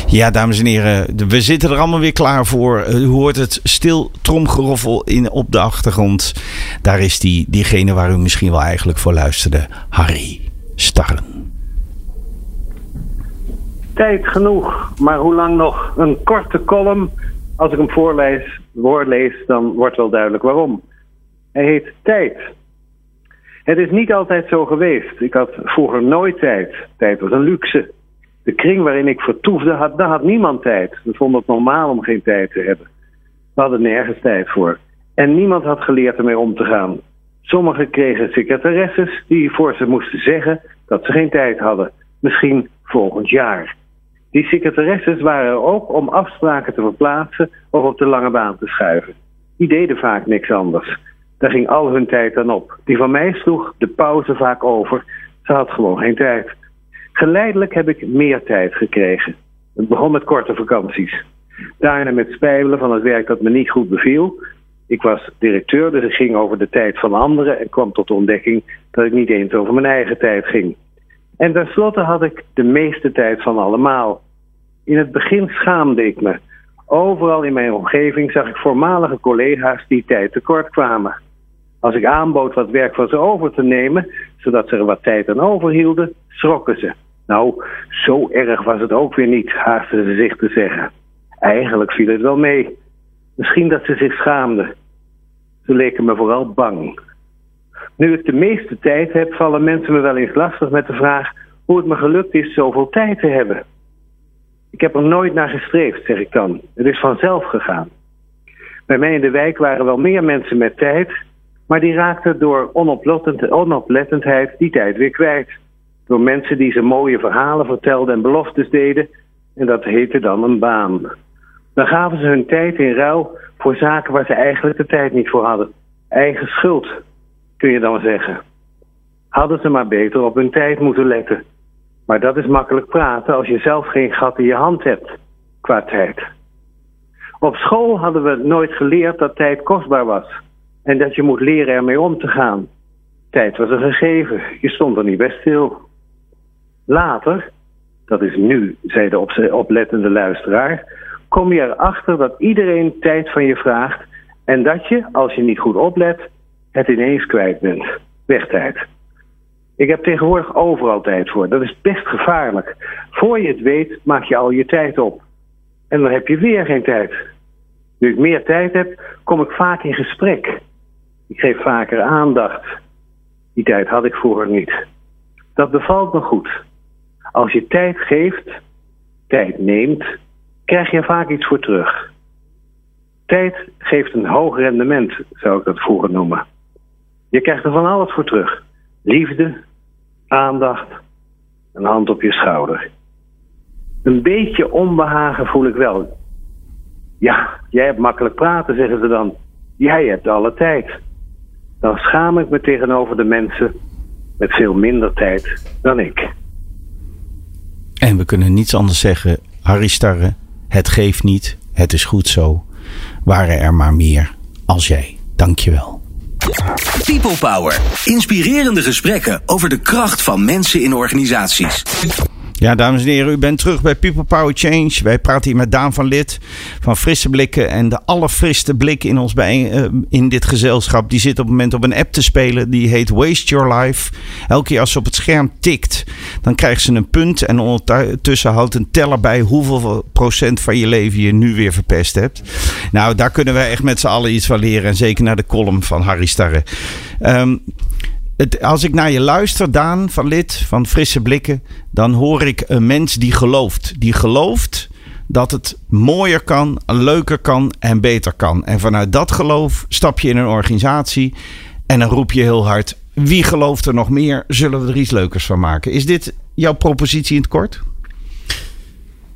S3: Ja, dames en heren, we zitten er allemaal weer klaar voor. U hoort het stil tromgeroffel in, op de achtergrond. Daar is die, diegene waar u misschien wel eigenlijk voor luisterde. Harry Starren.
S6: Tijd genoeg, maar hoe lang nog? Een korte column. Als ik hem voorlees, voorlees, dan wordt wel duidelijk waarom. Hij heet Tijd. Het is niet altijd zo geweest. Ik had vroeger nooit tijd. Tijd was een luxe de kring waarin ik vertoefde, had, daar had niemand tijd. We vonden het normaal om geen tijd te hebben. We hadden nergens tijd voor. En niemand had geleerd ermee om te gaan. Sommigen kregen secretaresses die voor ze moesten zeggen dat ze geen tijd hadden. Misschien volgend jaar. Die secretaresses waren er ook om afspraken te verplaatsen of op de lange baan te schuiven. Die deden vaak niks anders. Daar ging al hun tijd dan op. Die van mij sloeg de pauze vaak over. Ze had gewoon geen tijd. Geleidelijk heb ik meer tijd gekregen. Het begon met korte vakanties. Daarna met spijbelen van het werk dat me niet goed beviel. Ik was directeur, dus ik ging over de tijd van anderen en kwam tot de ontdekking dat ik niet eens over mijn eigen tijd ging. En tenslotte had ik de meeste tijd van allemaal. In het begin schaamde ik me. Overal in mijn omgeving zag ik voormalige collega's die tijd tekort kwamen. Als ik aanbood wat werk van ze over te nemen, zodat ze er wat tijd aan overhielden, schrokken ze. Nou, zo erg was het ook weer niet, haastten ze zich te zeggen. Eigenlijk viel het wel mee. Misschien dat ze zich schaamden. Ze leken me vooral bang. Nu ik de meeste tijd heb, vallen mensen me wel eens lastig met de vraag hoe het me gelukt is zoveel tijd te hebben. Ik heb er nooit naar gestreefd, zeg ik dan. Het is vanzelf gegaan. Bij mij in de wijk waren wel meer mensen met tijd, maar die raakten door onoplettendheid die tijd weer kwijt. Door mensen die ze mooie verhalen vertelden en beloftes deden. En dat heette dan een baan. Dan gaven ze hun tijd in ruil voor zaken waar ze eigenlijk de tijd niet voor hadden. Eigen schuld, kun je dan zeggen. Hadden ze maar beter op hun tijd moeten letten. Maar dat is makkelijk praten als je zelf geen gat in je hand hebt qua tijd. Op school hadden we nooit geleerd dat tijd kostbaar was en dat je moet leren ermee om te gaan. Tijd was een gegeven, je stond er niet bij stil. Later, dat is nu, zei de oplettende luisteraar, kom je erachter dat iedereen tijd van je vraagt en dat je, als je niet goed oplet, het ineens kwijt bent. Wegtijd. Ik heb tegenwoordig overal tijd voor. Dat is best gevaarlijk. Voor je het weet, maak je al je tijd op. En dan heb je weer geen tijd. Nu ik meer tijd heb, kom ik vaak in gesprek. Ik geef vaker aandacht. Die tijd had ik vroeger niet. Dat bevalt me goed. Als je tijd geeft, tijd neemt, krijg je vaak iets voor terug. Tijd geeft een hoog rendement, zou ik dat vroeger noemen. Je krijgt er van alles voor terug. Liefde, aandacht, een hand op je schouder. Een beetje onbehagen voel ik wel. Ja, jij hebt makkelijk praten, zeggen ze dan. Jij hebt alle tijd. Dan schaam ik me tegenover de mensen met veel minder tijd dan ik.
S3: En we kunnen niets anders zeggen. Harry Starre, het geeft niet. Het is goed zo. Waren er maar meer als jij. Dankjewel.
S1: People Power. Inspirerende gesprekken over de kracht van mensen in organisaties.
S3: Ja, dames en heren, u bent terug bij People Power Change. Wij praten hier met Daan van Lid van Frisse Blikken. En de allerfriste blik in, ons bij, uh, in dit gezelschap, die zit op het moment op een app te spelen. Die heet Waste Your Life. Elke keer als ze op het scherm tikt, dan krijgt ze een punt. En ondertussen houdt een teller bij hoeveel procent van je leven je nu weer verpest hebt. Nou, daar kunnen wij echt met z'n allen iets van leren. En zeker naar de column van Harry Starre. Um, als ik naar je luister, Daan van Lid van Frisse Blikken, dan hoor ik een mens die gelooft. Die gelooft dat het mooier kan, leuker kan en beter kan. En vanuit dat geloof stap je in een organisatie en dan roep je heel hard: wie gelooft er nog meer? Zullen we er iets leukers van maken? Is dit jouw propositie in het kort?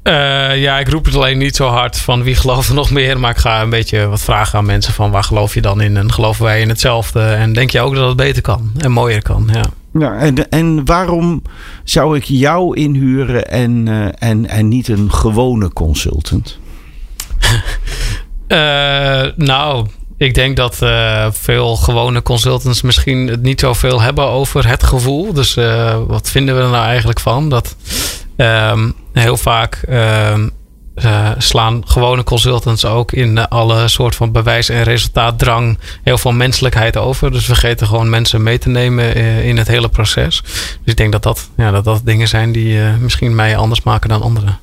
S4: Uh, ja, ik roep het alleen niet zo hard van wie gelooft er nog meer. Maar ik ga een beetje wat vragen aan mensen van waar geloof je dan in? En geloven wij in hetzelfde? En denk je ook dat het beter kan en mooier kan? Ja.
S3: Ja, en, en waarom zou ik jou inhuren en, uh, en, en niet een gewone consultant?
S4: uh, nou, ik denk dat uh, veel gewone consultants misschien het niet zoveel hebben over het gevoel. Dus uh, wat vinden we er nou eigenlijk van? Dat um, heel vaak uh, slaan gewone consultants ook in alle soort van bewijs- en resultaatdrang heel veel menselijkheid over. Dus vergeten gewoon mensen mee te nemen in het hele proces. Dus ik denk dat dat, ja, dat, dat dingen zijn die misschien mij anders maken dan anderen.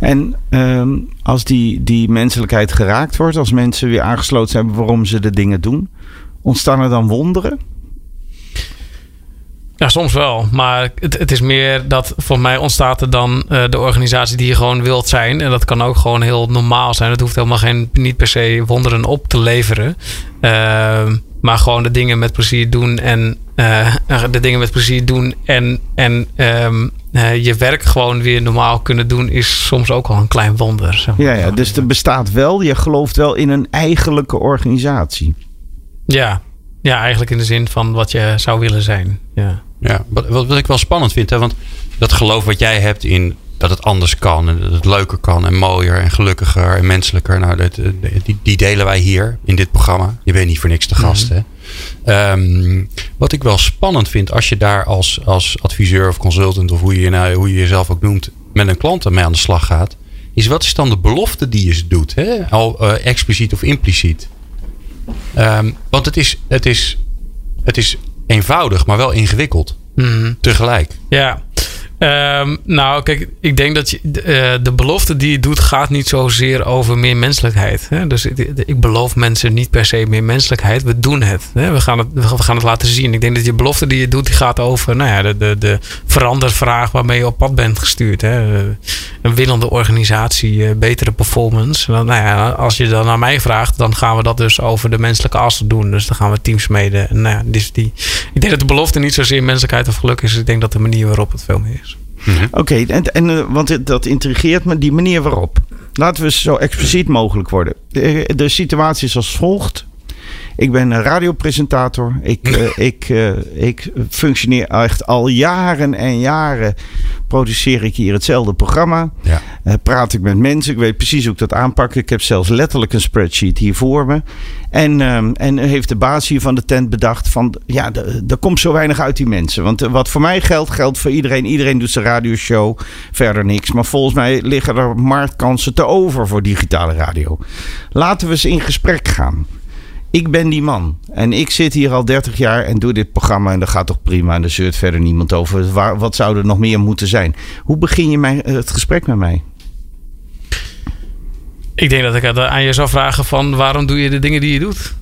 S3: En um, als die, die menselijkheid geraakt wordt, als mensen weer aangesloten zijn waarom ze de dingen doen, ontstaan er dan wonderen?
S4: Ja, soms wel. Maar het, het is meer dat voor mij ontstaat er dan uh, de organisatie die je gewoon wilt zijn. En dat kan ook gewoon heel normaal zijn. Het hoeft helemaal geen, niet per se wonderen op te leveren. Uh, maar gewoon de dingen met plezier doen en uh, de dingen met plezier doen en, en um, je werk gewoon weer normaal kunnen doen, is soms ook al een klein wonder. Zeg
S3: maar. Ja, ja, dus er bestaat wel, je gelooft wel in een eigenlijke organisatie.
S4: Ja, ja, eigenlijk in de zin van wat je zou willen zijn. Ja,
S2: ja wat, wat ik wel spannend vind, hè, want dat geloof wat jij hebt in dat het anders kan en dat het leuker kan en mooier en gelukkiger en menselijker. Nou, dat, die, die delen wij hier in dit programma. Je bent niet voor niks te gast. Mm -hmm. um, wat ik wel spannend vind als je daar als, als adviseur of consultant of hoe je, nou, hoe je jezelf ook noemt, met een klant mee aan de slag gaat, is wat is dan de belofte die je doet? Hè? Al uh, expliciet of impliciet. Um, want het is, het, is, het is eenvoudig, maar wel ingewikkeld.
S4: Mm -hmm.
S2: Tegelijk.
S4: Ja. Um, nou, kijk, ik denk dat je, de, uh, de, belofte die je doet gaat niet zozeer over meer menselijkheid. Hè? Dus ik, beloof mensen niet per se meer menselijkheid. We doen het, hè? We, gaan het. We gaan het laten zien. Ik denk dat je belofte die je doet, die gaat over nou ja, de, de, de verandervraag waarmee je op pad bent gestuurd. Hè? Een winnende organisatie, betere performance. Nou ja, als je dan naar mij vraagt, dan gaan we dat dus over de menselijke as doen. Dus dan gaan we teams mede. Nou ja, dus die, ik denk dat de belofte niet zozeer menselijkheid of geluk is. Ik denk dat de manier waarop het veel meer is.
S3: -hmm. Oké, en, en want dat intrigeert me, die manier waarop. Laten we zo expliciet mogelijk worden. De, de situatie is als volgt. Ik ben een radiopresentator. Ik, uh, ik, uh, ik functioneer echt al jaren en jaren. Produceer ik hier hetzelfde programma.
S2: Ja.
S3: Uh, praat ik met mensen. Ik weet precies hoe ik dat aanpak. Ik heb zelfs letterlijk een spreadsheet hier voor me. En, um, en heeft de baas hier van de tent bedacht van... ja, er komt zo weinig uit die mensen. Want wat voor mij geldt, geldt voor iedereen. Iedereen doet zijn radioshow. Verder niks. Maar volgens mij liggen er marktkansen te over voor digitale radio. Laten we eens in gesprek gaan. Ik ben die man. En ik zit hier al 30 jaar en doe dit programma. En dat gaat toch prima. En er zeurt verder niemand over. Waar, wat zou er nog meer moeten zijn? Hoe begin je mij, het gesprek met mij?
S4: Ik denk dat ik aan je zou vragen van waarom doe je de dingen die je doet?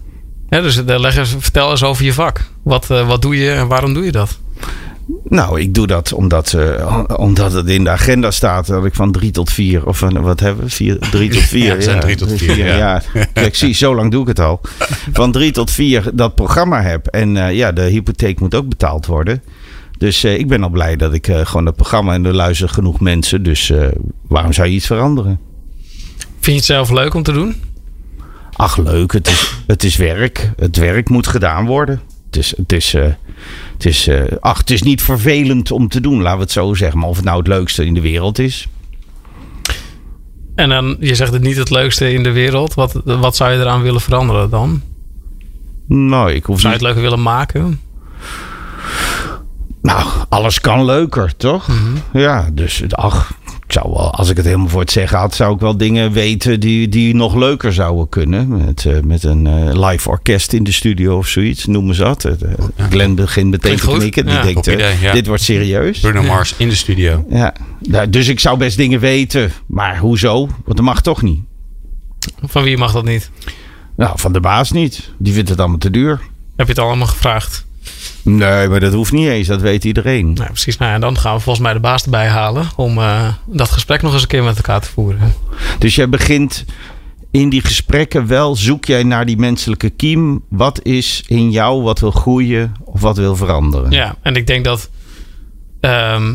S4: Dus leg eens, vertel eens over je vak. Wat, uh, wat doe je en waarom doe je dat?
S3: Nou, ik doe dat omdat, uh, omdat het in de agenda staat dat ik van drie tot vier, of van, wat hebben we? Vier, drie tot vier.
S2: Ja, het zijn
S3: ja,
S2: drie tot vier. Ja.
S3: ja. Kijk, zie, zo lang doe ik het al. Van drie tot vier dat programma heb. En uh, ja, de hypotheek moet ook betaald worden. Dus uh, ik ben al blij dat ik gewoon het programma en er luisteren genoeg mensen. Dus waarom zou je iets veranderen?
S4: Vind je het zelf leuk om te doen?
S3: Ach, leuk. Het is, het is werk. Het werk moet gedaan worden. Het is, het is, uh, het is, uh, ach, het is niet vervelend om te doen, laten we het zo zeggen. Maar of het nou het leukste in de wereld is.
S4: En dan, je zegt het niet het leukste in de wereld. Wat, wat zou je eraan willen veranderen dan?
S3: Nou, ik hoef
S4: Zou je het leuker willen maken?
S3: Nou, alles kan leuker, toch?
S4: Mhm.
S3: Ja, dus ach, ik zou wel, als ik het helemaal voor het zeggen had, zou ik wel dingen weten die, die nog leuker zouden kunnen. Met, eh, met een eh, live orkest in de studio of zoiets, noemen ze dat. Eh, Glenn begint meteen te knikken. Die
S4: Ja.
S3: denkt,
S2: Goed idee, ja.
S3: dit wordt serieus.
S2: Bruno Mars in de studio.
S3: Ja, Nou, dus ik zou best dingen weten. Maar hoezo? Want dat mag toch niet?
S4: Van wie mag dat niet?
S3: Nou, van de baas niet. Die vindt het allemaal te duur.
S4: Heb je het allemaal gevraagd?
S3: Nee, maar dat hoeft niet eens. Dat weet iedereen.
S4: Nou, precies. Nou, en dan gaan we volgens mij de baas erbij halen om eh, dat gesprek nog eens een keer met elkaar te voeren.
S3: Dus jij begint in die gesprekken wel, zoek jij naar die menselijke kiem. Wat is in jou wat wil groeien of wat wil veranderen?
S4: Ja, en ik denk dat ehm,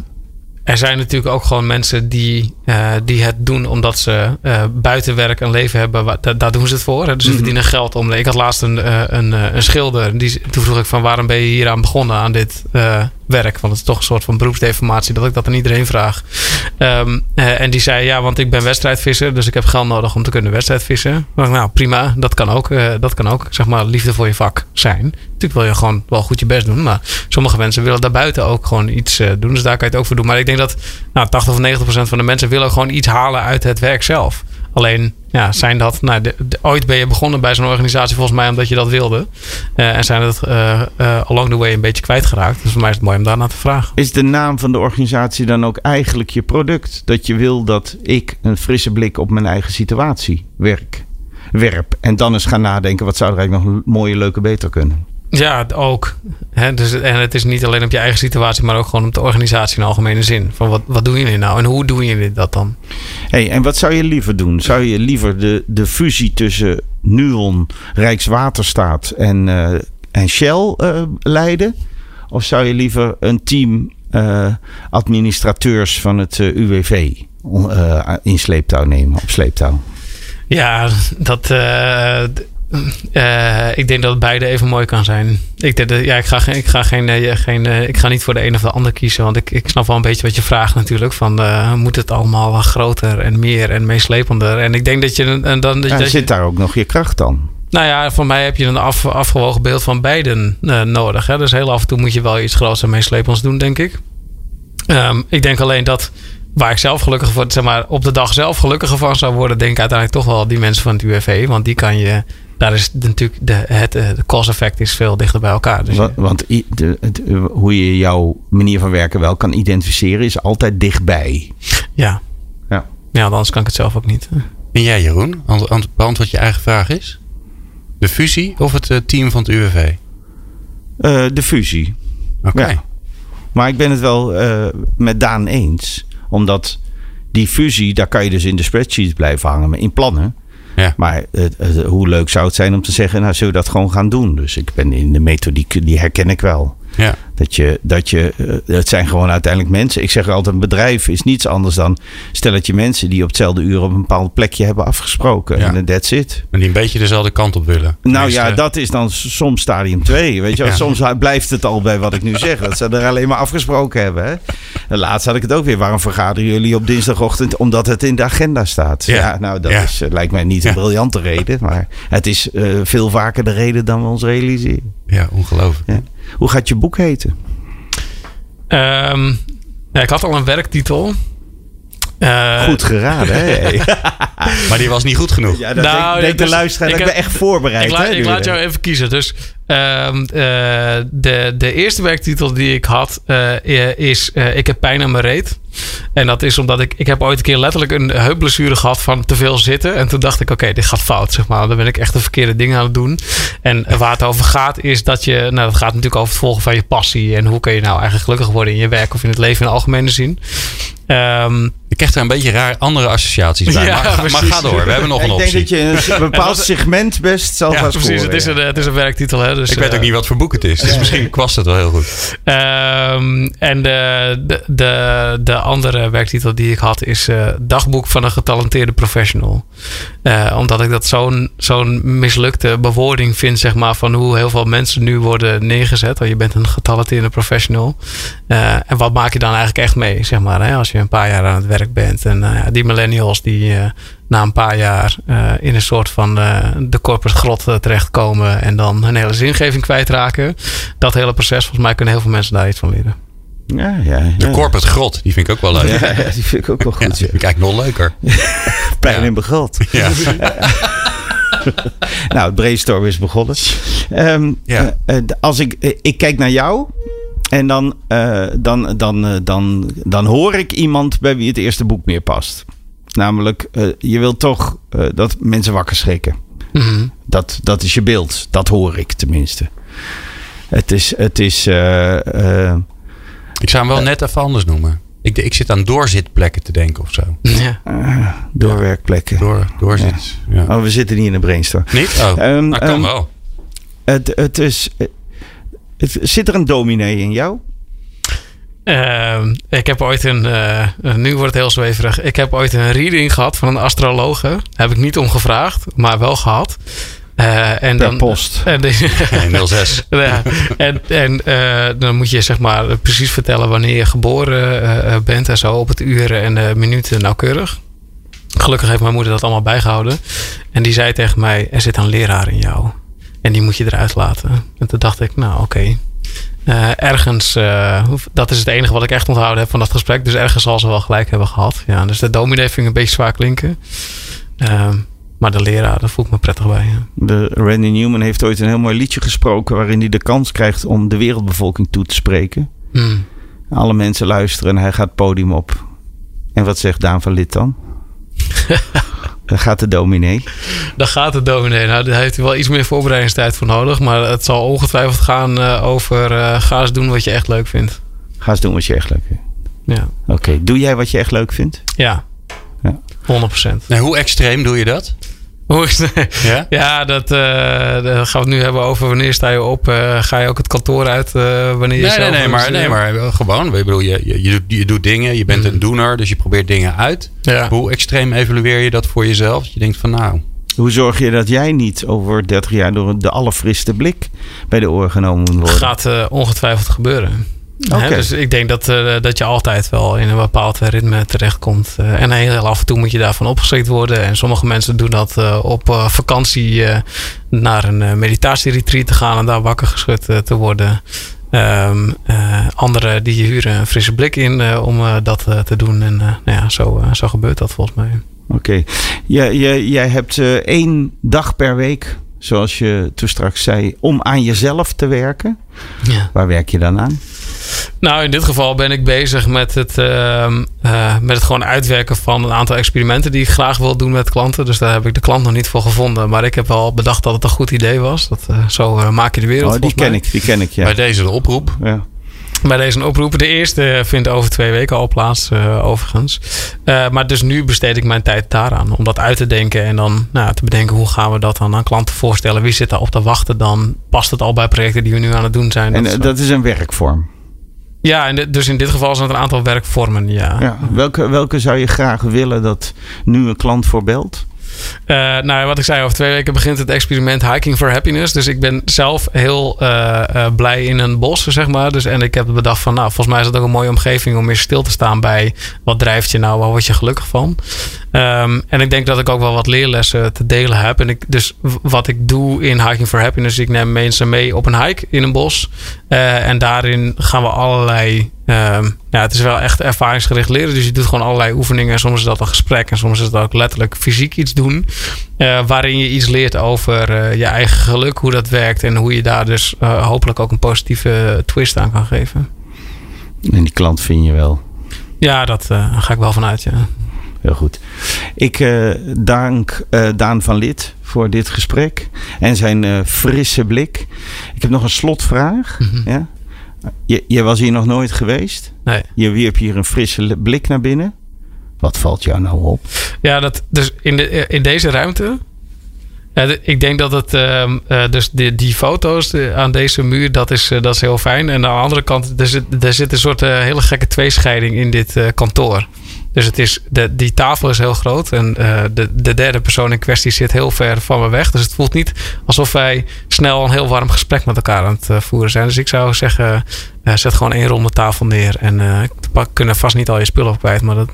S4: er zijn natuurlijk ook gewoon mensen die, eh, die het doen omdat ze eh, buiten werk een leven hebben. Waar, daar, daar doen ze het voor. Hè? Dus ze verdienen geld om. Ik had laatst een, eh, een, een schilder. Die, toen vroeg ik van waarom ben je hier aan begonnen aan dit werk? Want het is toch een soort van beroepsdeformatie dat ik dat aan iedereen vraag. Ehm, eh, en die zei ja, want ik ben wedstrijdvisser. Dus ik heb geld nodig om te kunnen wedstrijdvissen. Nou prima, dat kan ook. eh, dat kan ook zeg maar liefde voor je vak zijn. Natuurlijk wil je gewoon wel goed je best doen. Maar sommige mensen willen daarbuiten ook gewoon iets eh, doen. Dus daar kan je het ook voor doen. Maar ik denk dat nou, 80 of 90 procent van de mensen willen gewoon iets halen uit het werk zelf. Alleen ja, zijn dat. Nou, de- ooit ben je begonnen bij zo'n organisatie volgens mij omdat je dat wilde. Eh, en zijn dat eh, eh, along the way een beetje kwijtgeraakt. Dus voor mij is het mooi om daarna te vragen.
S3: Is de naam van de organisatie dan ook eigenlijk je product? Dat je wil dat ik een frisse blik op mijn eigen situatie werk, werp. En dan eens gaan nadenken, wat zou er eigenlijk nog mooier, leuker, beter kunnen?
S4: Ja, ook. Hè, dus, en het is niet alleen op je eigen situatie, maar ook gewoon op de organisatie in algemene zin. Van wat, wat doen jullie nou en hoe doen jullie dat dan?
S3: Hey, en wat zou je liever doen? Zou je liever de, de fusie tussen Nuon, Rijkswaterstaat en, eh, en Shell eh, leiden? Of zou je liever een team eh, administrateurs van het UWV in sleeptouw nemen, op sleeptouw?
S4: Ja, dat. Eh, ik denk dat het beide even mooi kan zijn. Ik, denk dat- ja, ik, ga, geen- ik, ga geen, eh, geen, eh, ik ga niet voor de een of de ander kiezen. Want ik, ik snap wel een beetje wat je vraagt natuurlijk. Van, moet het allemaal wat groter en meer en meeslepender? En ik denk dat je... een- dan, dat,
S3: zit
S4: je
S3: daar ook nog je kracht dan?
S4: nou ja, voor mij heb je een af, afgewogen beeld van beiden nodig. Hè? Dus heel af en toe moet je wel iets groots en meeslepends doen, denk ik. Ehm, ik denk alleen dat waar ik zelf gelukkig voor, zeg maar, op de dag zelf gelukkiger van zou worden, denk ik uiteindelijk toch wel die mensen van het UWV. Want die kan je, daar is natuurlijk de, het eh, de cause effect is veel dichter bij elkaar. Dus
S3: Wa- Want de, eh, hoe je jouw manier van werken wel kan identificeren, is altijd dichtbij.
S4: ja.
S3: Ja.
S4: Ja, anders kan ik het zelf ook niet.
S2: En jij Jeroen, Ant- ant- beantwoord je eigen vraag is? De fusie of het eh, team van het UWV?
S3: Eh, de fusie.
S2: Oké.
S3: Ja. Maar ik ben het wel eh, met Daan eens. Omdat die fusie, daar kan je dus in de spreadsheets blijven hangen, maar in plannen.
S2: Ja.
S3: Maar eh, eh, hoe leuk zou het zijn om te zeggen, nou zullen we dat gewoon gaan doen. Dus ik ben in de methodiek, die herken ik wel.
S2: Ja.
S3: Dat je, dat je, eh, het zijn gewoon uiteindelijk mensen. Ik zeg altijd, een bedrijf is niets anders dan stelletje mensen die op hetzelfde uur op een bepaald plekje hebben afgesproken.
S2: Ja.
S3: En that's it.
S2: Maar die een beetje dezelfde kant op willen.
S3: Nou ja, dat is dan soms stadium 2. Weet je.
S2: Ja.
S3: soms blijft het al bij wat ik nu zeg. Dat ze er alleen maar afgesproken hebben. Hè? En laatst had ik het ook weer. Waarom vergaderen jullie op dinsdagochtend? Omdat het in de agenda staat. Ja,
S2: Ja.
S3: nou, dat is, eh, lijkt mij niet een
S2: Ja.
S3: briljante reden. Maar het is eh, veel vaker de reden dan we ons realiseren.
S2: Ja, ongelooflijk.
S3: Hoe gaat je boek heten?
S4: Ehm, ja, ik had al een werktitel. Eh,
S3: Goed geraden, hè?
S2: Maar die was niet goed genoeg.
S3: Ja, dat
S4: Nou,
S3: denk, denk de
S4: dus-
S3: luisteraar.
S4: ik
S3: ik ben echt voorbereid.
S4: Ik, la-
S3: hè,
S4: ik
S3: nu.
S4: laat jou even kiezen. Dus ehm, eh, de, de eerste werktitel die ik had eh, is eh, Ik heb pijn aan mijn reet. En dat is omdat ik... Ik heb ooit een keer letterlijk een heupblessure gehad van te veel zitten. En toen dacht ik, oké, dit gaat fout, zeg maar. Dan ben ik echt de verkeerde dingen aan het doen. En waar het over gaat is dat je... Nou, dat gaat natuurlijk over het volgen van je passie. En hoe kun je nou eigenlijk gelukkig worden in je werk of in het leven in algemene zin. Ehm,
S2: Ik krijg er een beetje raar andere associaties bij.
S4: Ja,
S2: maar, ga, maar ga door, we hebben nog
S3: ik
S2: een
S3: denk
S2: optie.
S3: dat je een bepaald segment best zal
S4: ja,
S3: gaan
S4: precies. Het is, een, het is een werktitel. Hè, dus,
S2: Ik weet
S4: eh,
S2: ook niet wat voor boek het is. Dus misschien kwast het wel heel goed.
S4: Ehm, en de, de, de, de andere werktitel die ik had is eh, Dagboek van een getalenteerde professional. Eh, omdat ik dat zo'n zo'n mislukte bewoording vind, zeg maar, van hoe heel veel mensen nu worden neergezet. Want je bent een getalenteerde professional. Eh, en wat maak je dan eigenlijk echt mee, zeg maar, hè, als je een paar jaar aan het werk bent. En uh, die millennials die na een paar jaar in een soort van de corporate grot terechtkomen en dan hun hele zingeving kwijtraken. Dat hele proces, volgens mij kunnen heel veel mensen daar iets van leren.
S3: Ja, ja, ja.
S2: De corporate grot, die vind ik ook wel leuk.
S3: Ja, die vind ik ook wel goed.
S2: Ja, die vind ik eigenlijk nog leuker.
S3: Pijn in begrot.
S2: Ja.
S3: nou, het brainstorm is begonnen. Ehm,
S2: Ja.
S3: eh, eh, als ik, eh, ik kijk naar jou en dan, dan, dan, dan, dan hoor ik iemand bij wie het eerste boek meer past. Namelijk, je wilt toch dat mensen wakker schrikken.
S4: Mhm.
S3: Dat, dat is je beeld. Dat hoor ik tenminste. Het is. Het is
S2: Ik zou hem wel net even anders noemen. Ik, ik zit aan doorzitplekken te denken of zo.
S4: Ja.
S3: doorwerkplekken.
S2: Door, doorzit. Ja.
S3: Oh, we zitten niet in een brainstorm.
S2: Niet? Oh,
S3: Ehm,
S2: nou, kan
S3: ehm,
S2: wel.
S3: Het, het is. Het, zit er een dominee in jou?
S4: Ehm, ik heb ooit een, eh, nu wordt het heel zweverig. Ik heb ooit een reading gehad van een astrologe. Heb ik niet om gevraagd, maar wel gehad. Eh, en
S3: Per
S4: dan,
S3: post.
S4: En, die-
S2: Nee, 06.
S4: ja, en en eh, dan moet je zeg maar precies vertellen wanneer je geboren eh, bent en zo op het uren en de minuten nauwkeurig. Gelukkig heeft mijn moeder dat allemaal bijgehouden. En die zei tegen mij: Er zit een leraar in jou. En die moet je eruit laten. En toen dacht ik: Nou, oké. Eh, ergens, eh, dat is het enige wat ik echt onthouden heb van dat gesprek. Dus ergens zal ze wel gelijk hebben gehad. Ja, dus de dominee vind ik een beetje zwaar klinken. Ehm, maar de leraar, daar voel ik me prettig bij. ja.
S3: De Randy Newman heeft ooit een heel mooi liedje gesproken. waarin hij de kans krijgt om de wereldbevolking toe te spreken.
S4: Hmm.
S3: Alle mensen luisteren en hij gaat het podium op. En wat zegt Daan van Lid dan? Dan gaat de dominee.
S4: Daar gaat de dominee. Nou, daar heeft hij wel iets meer voorbereidingstijd voor nodig. Maar het zal ongetwijfeld gaan eh, over eh, ga eens doen wat je echt leuk vindt.
S3: Ga eens doen wat je echt leuk vindt.
S4: Ja,
S3: Oké, doe jij wat je echt leuk vindt?
S4: ja.
S3: Ja.
S4: 100%.
S2: Nee, hoe extreem doe je dat?
S4: Hoe is het?
S2: Ja?
S4: Ja, dat eh, dan gaan we het nu hebben over wanneer sta je op. eh, ga je ook het kantoor uit eh, wanneer je
S2: Nee,
S4: zelf
S2: nee, nee, maar, nee, maar gewoon. Ik bedoel, je, je, je, doet- je doet dingen, je bent een doener, dus je probeert dingen uit.
S4: Ja.
S2: Hoe extreem evalueer je dat voor jezelf? Je denkt van nou,
S3: Hoe zorg je dat jij niet over 30 jaar door de allerfriste blik bij de oren genomen moet worden?
S4: gaat eh, ongetwijfeld gebeuren. Hè, dus ik denk dat, eh, dat je altijd wel in een bepaald ritme terechtkomt. Eh, en heel af en toe moet je daarvan opgeschrikt worden. En sommige mensen doen dat eh, op vakantie naar een meditatieretreat te gaan en daar wakker geschud te worden. Um, anderen die huren een frisse blik in om dat te doen. En nou ja, zo, zo gebeurt dat volgens mij.
S3: Oké. Okay. Jij, jij, jij hebt één dag per week, zoals je toen straks zei, om aan jezelf te werken.
S4: Ja.
S3: Waar werk je dan aan?
S4: Nou, in dit geval ben ik bezig met het, uh, uh, met het gewoon uitwerken van een aantal experimenten die ik graag wil doen met klanten. Dus daar heb ik de klant nog niet voor gevonden. Maar ik heb wel bedacht dat het een goed idee was. Dat, uh, zo maak je de wereld.
S3: Oh, die ken mij. ik, die ken ik, ja.
S2: Bij deze de oproep.
S3: Ja.
S4: Bij deze een oproep. De eerste vindt over twee weken al plaats, uh, overigens. Uh, maar dus nu besteed ik mijn tijd daaraan. Om dat uit te denken en dan nou, te bedenken hoe gaan we dat dan aan klanten voorstellen. Wie zit daar op te wachten dan? Past het al bij projecten die we nu aan het doen zijn?
S3: En dat is, dat is een werkvorm?
S4: Ja, en de, dus in dit geval zijn het een aantal werkvormen, ja.
S3: ja welke, welke zou je graag willen dat nu een klant voorbelt?
S4: Uh, nou, wat ik zei, over twee weken begint het experiment Hiking for Happiness. Dus ik ben zelf heel uh, uh, blij in een bos, zeg maar. Dus, en ik heb bedacht van, nou, volgens mij is het ook een mooie omgeving om meer stil te staan bij wat drijft je nou, waar word je gelukkig van. Um, en ik denk dat ik ook wel wat leerlessen te delen heb. En ik, dus wat ik doe in Hiking for Happiness, ik neem mensen mee op een hike in een bos. En daarin gaan we allerlei Um, ja, het is wel echt ervaringsgericht leren. Dus je doet gewoon allerlei oefeningen. Soms is dat een gesprek en soms is dat ook letterlijk fysiek iets doen. Uh, waarin je iets leert over uh, je eigen geluk, hoe dat werkt. En hoe je daar dus uh, hopelijk ook een positieve twist aan kan geven.
S3: En die klant vind je wel.
S4: Ja, dat ga ik wel vanuit, ja.
S3: Heel goed. Ik dank Daan van Lid voor dit gesprek en zijn frisse blik. Ik heb nog een slotvraag.
S4: Mhm.
S3: Mm -hmm. ja? Je, je, was hier nog nooit geweest.
S4: Nee.
S3: Je wierp hier een frisse blik naar binnen. Wat valt jou nou op?
S4: Ja, dat, dus in, de, in deze ruimte. ik denk dat het. Uh, dus die, die foto's aan deze muur, dat is, uh, dat is heel fijn. En aan de andere kant, er zit, er zit een soort hele gekke tweescheiding in dit kantoor. Dus het is, de, die tafel is heel groot. En uh, de, de derde persoon in kwestie zit heel ver van me weg. Dus het voelt niet alsof wij snel een heel warm gesprek met elkaar aan het uh, voeren zijn. Dus ik zou zeggen, uh, zet gewoon één ronde tafel neer. En uh, kunnen vast niet al je spullen op kwijt. Maar dat,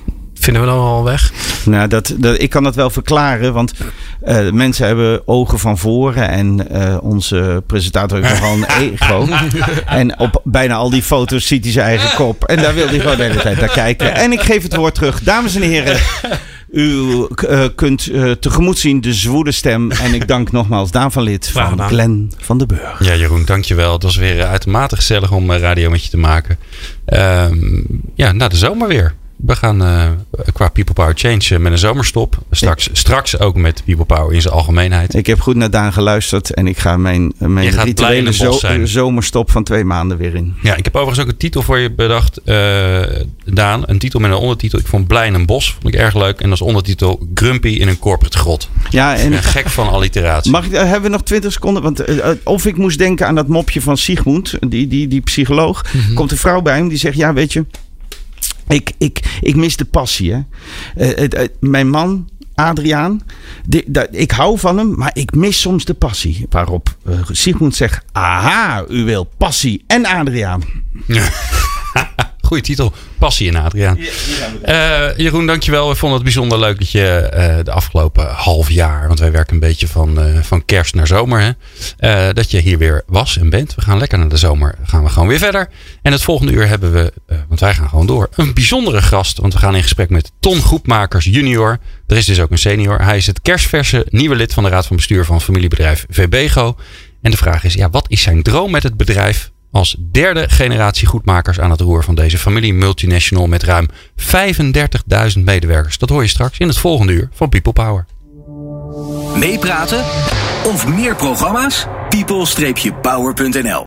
S4: vinden we dan al weg?
S3: Nou, dat, dat, ik kan dat wel verklaren, want uh, mensen hebben ogen van voren en uh, onze presentator heeft nogal een ego. en op bijna al die foto's ziet hij zijn eigen kop. En daar wil hij gewoon de hele tijd naar kijken. En ik geef het woord terug. Dames en heren, u uh, kunt tegemoet zien de zwoede stem. En ik dank nogmaals Daan van Lid van Glen van den Burg.
S2: Ja, Jeroen, dankjewel. Het was weer uitermate gezellig om radio met je te maken. Ehm, ja, na de zomer weer. We gaan uh, qua People Power Change uh, met een zomerstop. Straks, straks ook met People Power in zijn algemeenheid.
S3: Ik heb goed naar Daan geluisterd en ik ga mijn, mijn rituele zo zomerstop van twee maanden weer in.
S2: Ja, ik heb overigens ook een titel voor je bedacht, uh, Daan. Een titel met een ondertitel. Ik vond Blij in een bos, vond ik erg leuk. En als ondertitel Grumpy in een corporate grot. Ja, en ik ben gek van alliteratie.
S3: Mag ik, hebben we nog 20 seconden? Want of ik moest denken aan dat mopje van Sigmund, die, die, die psycholoog. Mm -hmm. Komt een vrouw bij hem die zegt, ja weet je... Ik, ik, ik mis de passie. Hè. Uh, uh, uh, mijn man, Adriaan, ik hou van hem, maar ik mis soms de passie. Waarop Sigmund zegt: Aha, u wil passie en Adriaan.
S2: Ja. Goeie titel. Passie in Adriaan. Uh, Jeroen, dankjewel. We vonden het bijzonder leuk dat je uh, de afgelopen half jaar, want wij werken een beetje van, uh, van kerst naar zomer, hè, dat je hier weer was en bent. We gaan lekker naar de zomer, gaan we gewoon weer verder. En het volgende uur hebben we, want wij gaan gewoon door, een bijzondere gast. Want we gaan in gesprek met Ton Groepmakers junior. Er is dus ook een senior. Hij is het kerstverse nieuwe lid van de raad van bestuur van familiebedrijf VBGO. En de vraag is, ja, wat is zijn droom met het bedrijf? Als derde generatie goedmakers aan het roer van deze familie multinational met ruim 35.000 medewerkers. Dat hoor je straks in het volgende uur van People Power.
S1: Meepraten of meer programma's? people-power.nl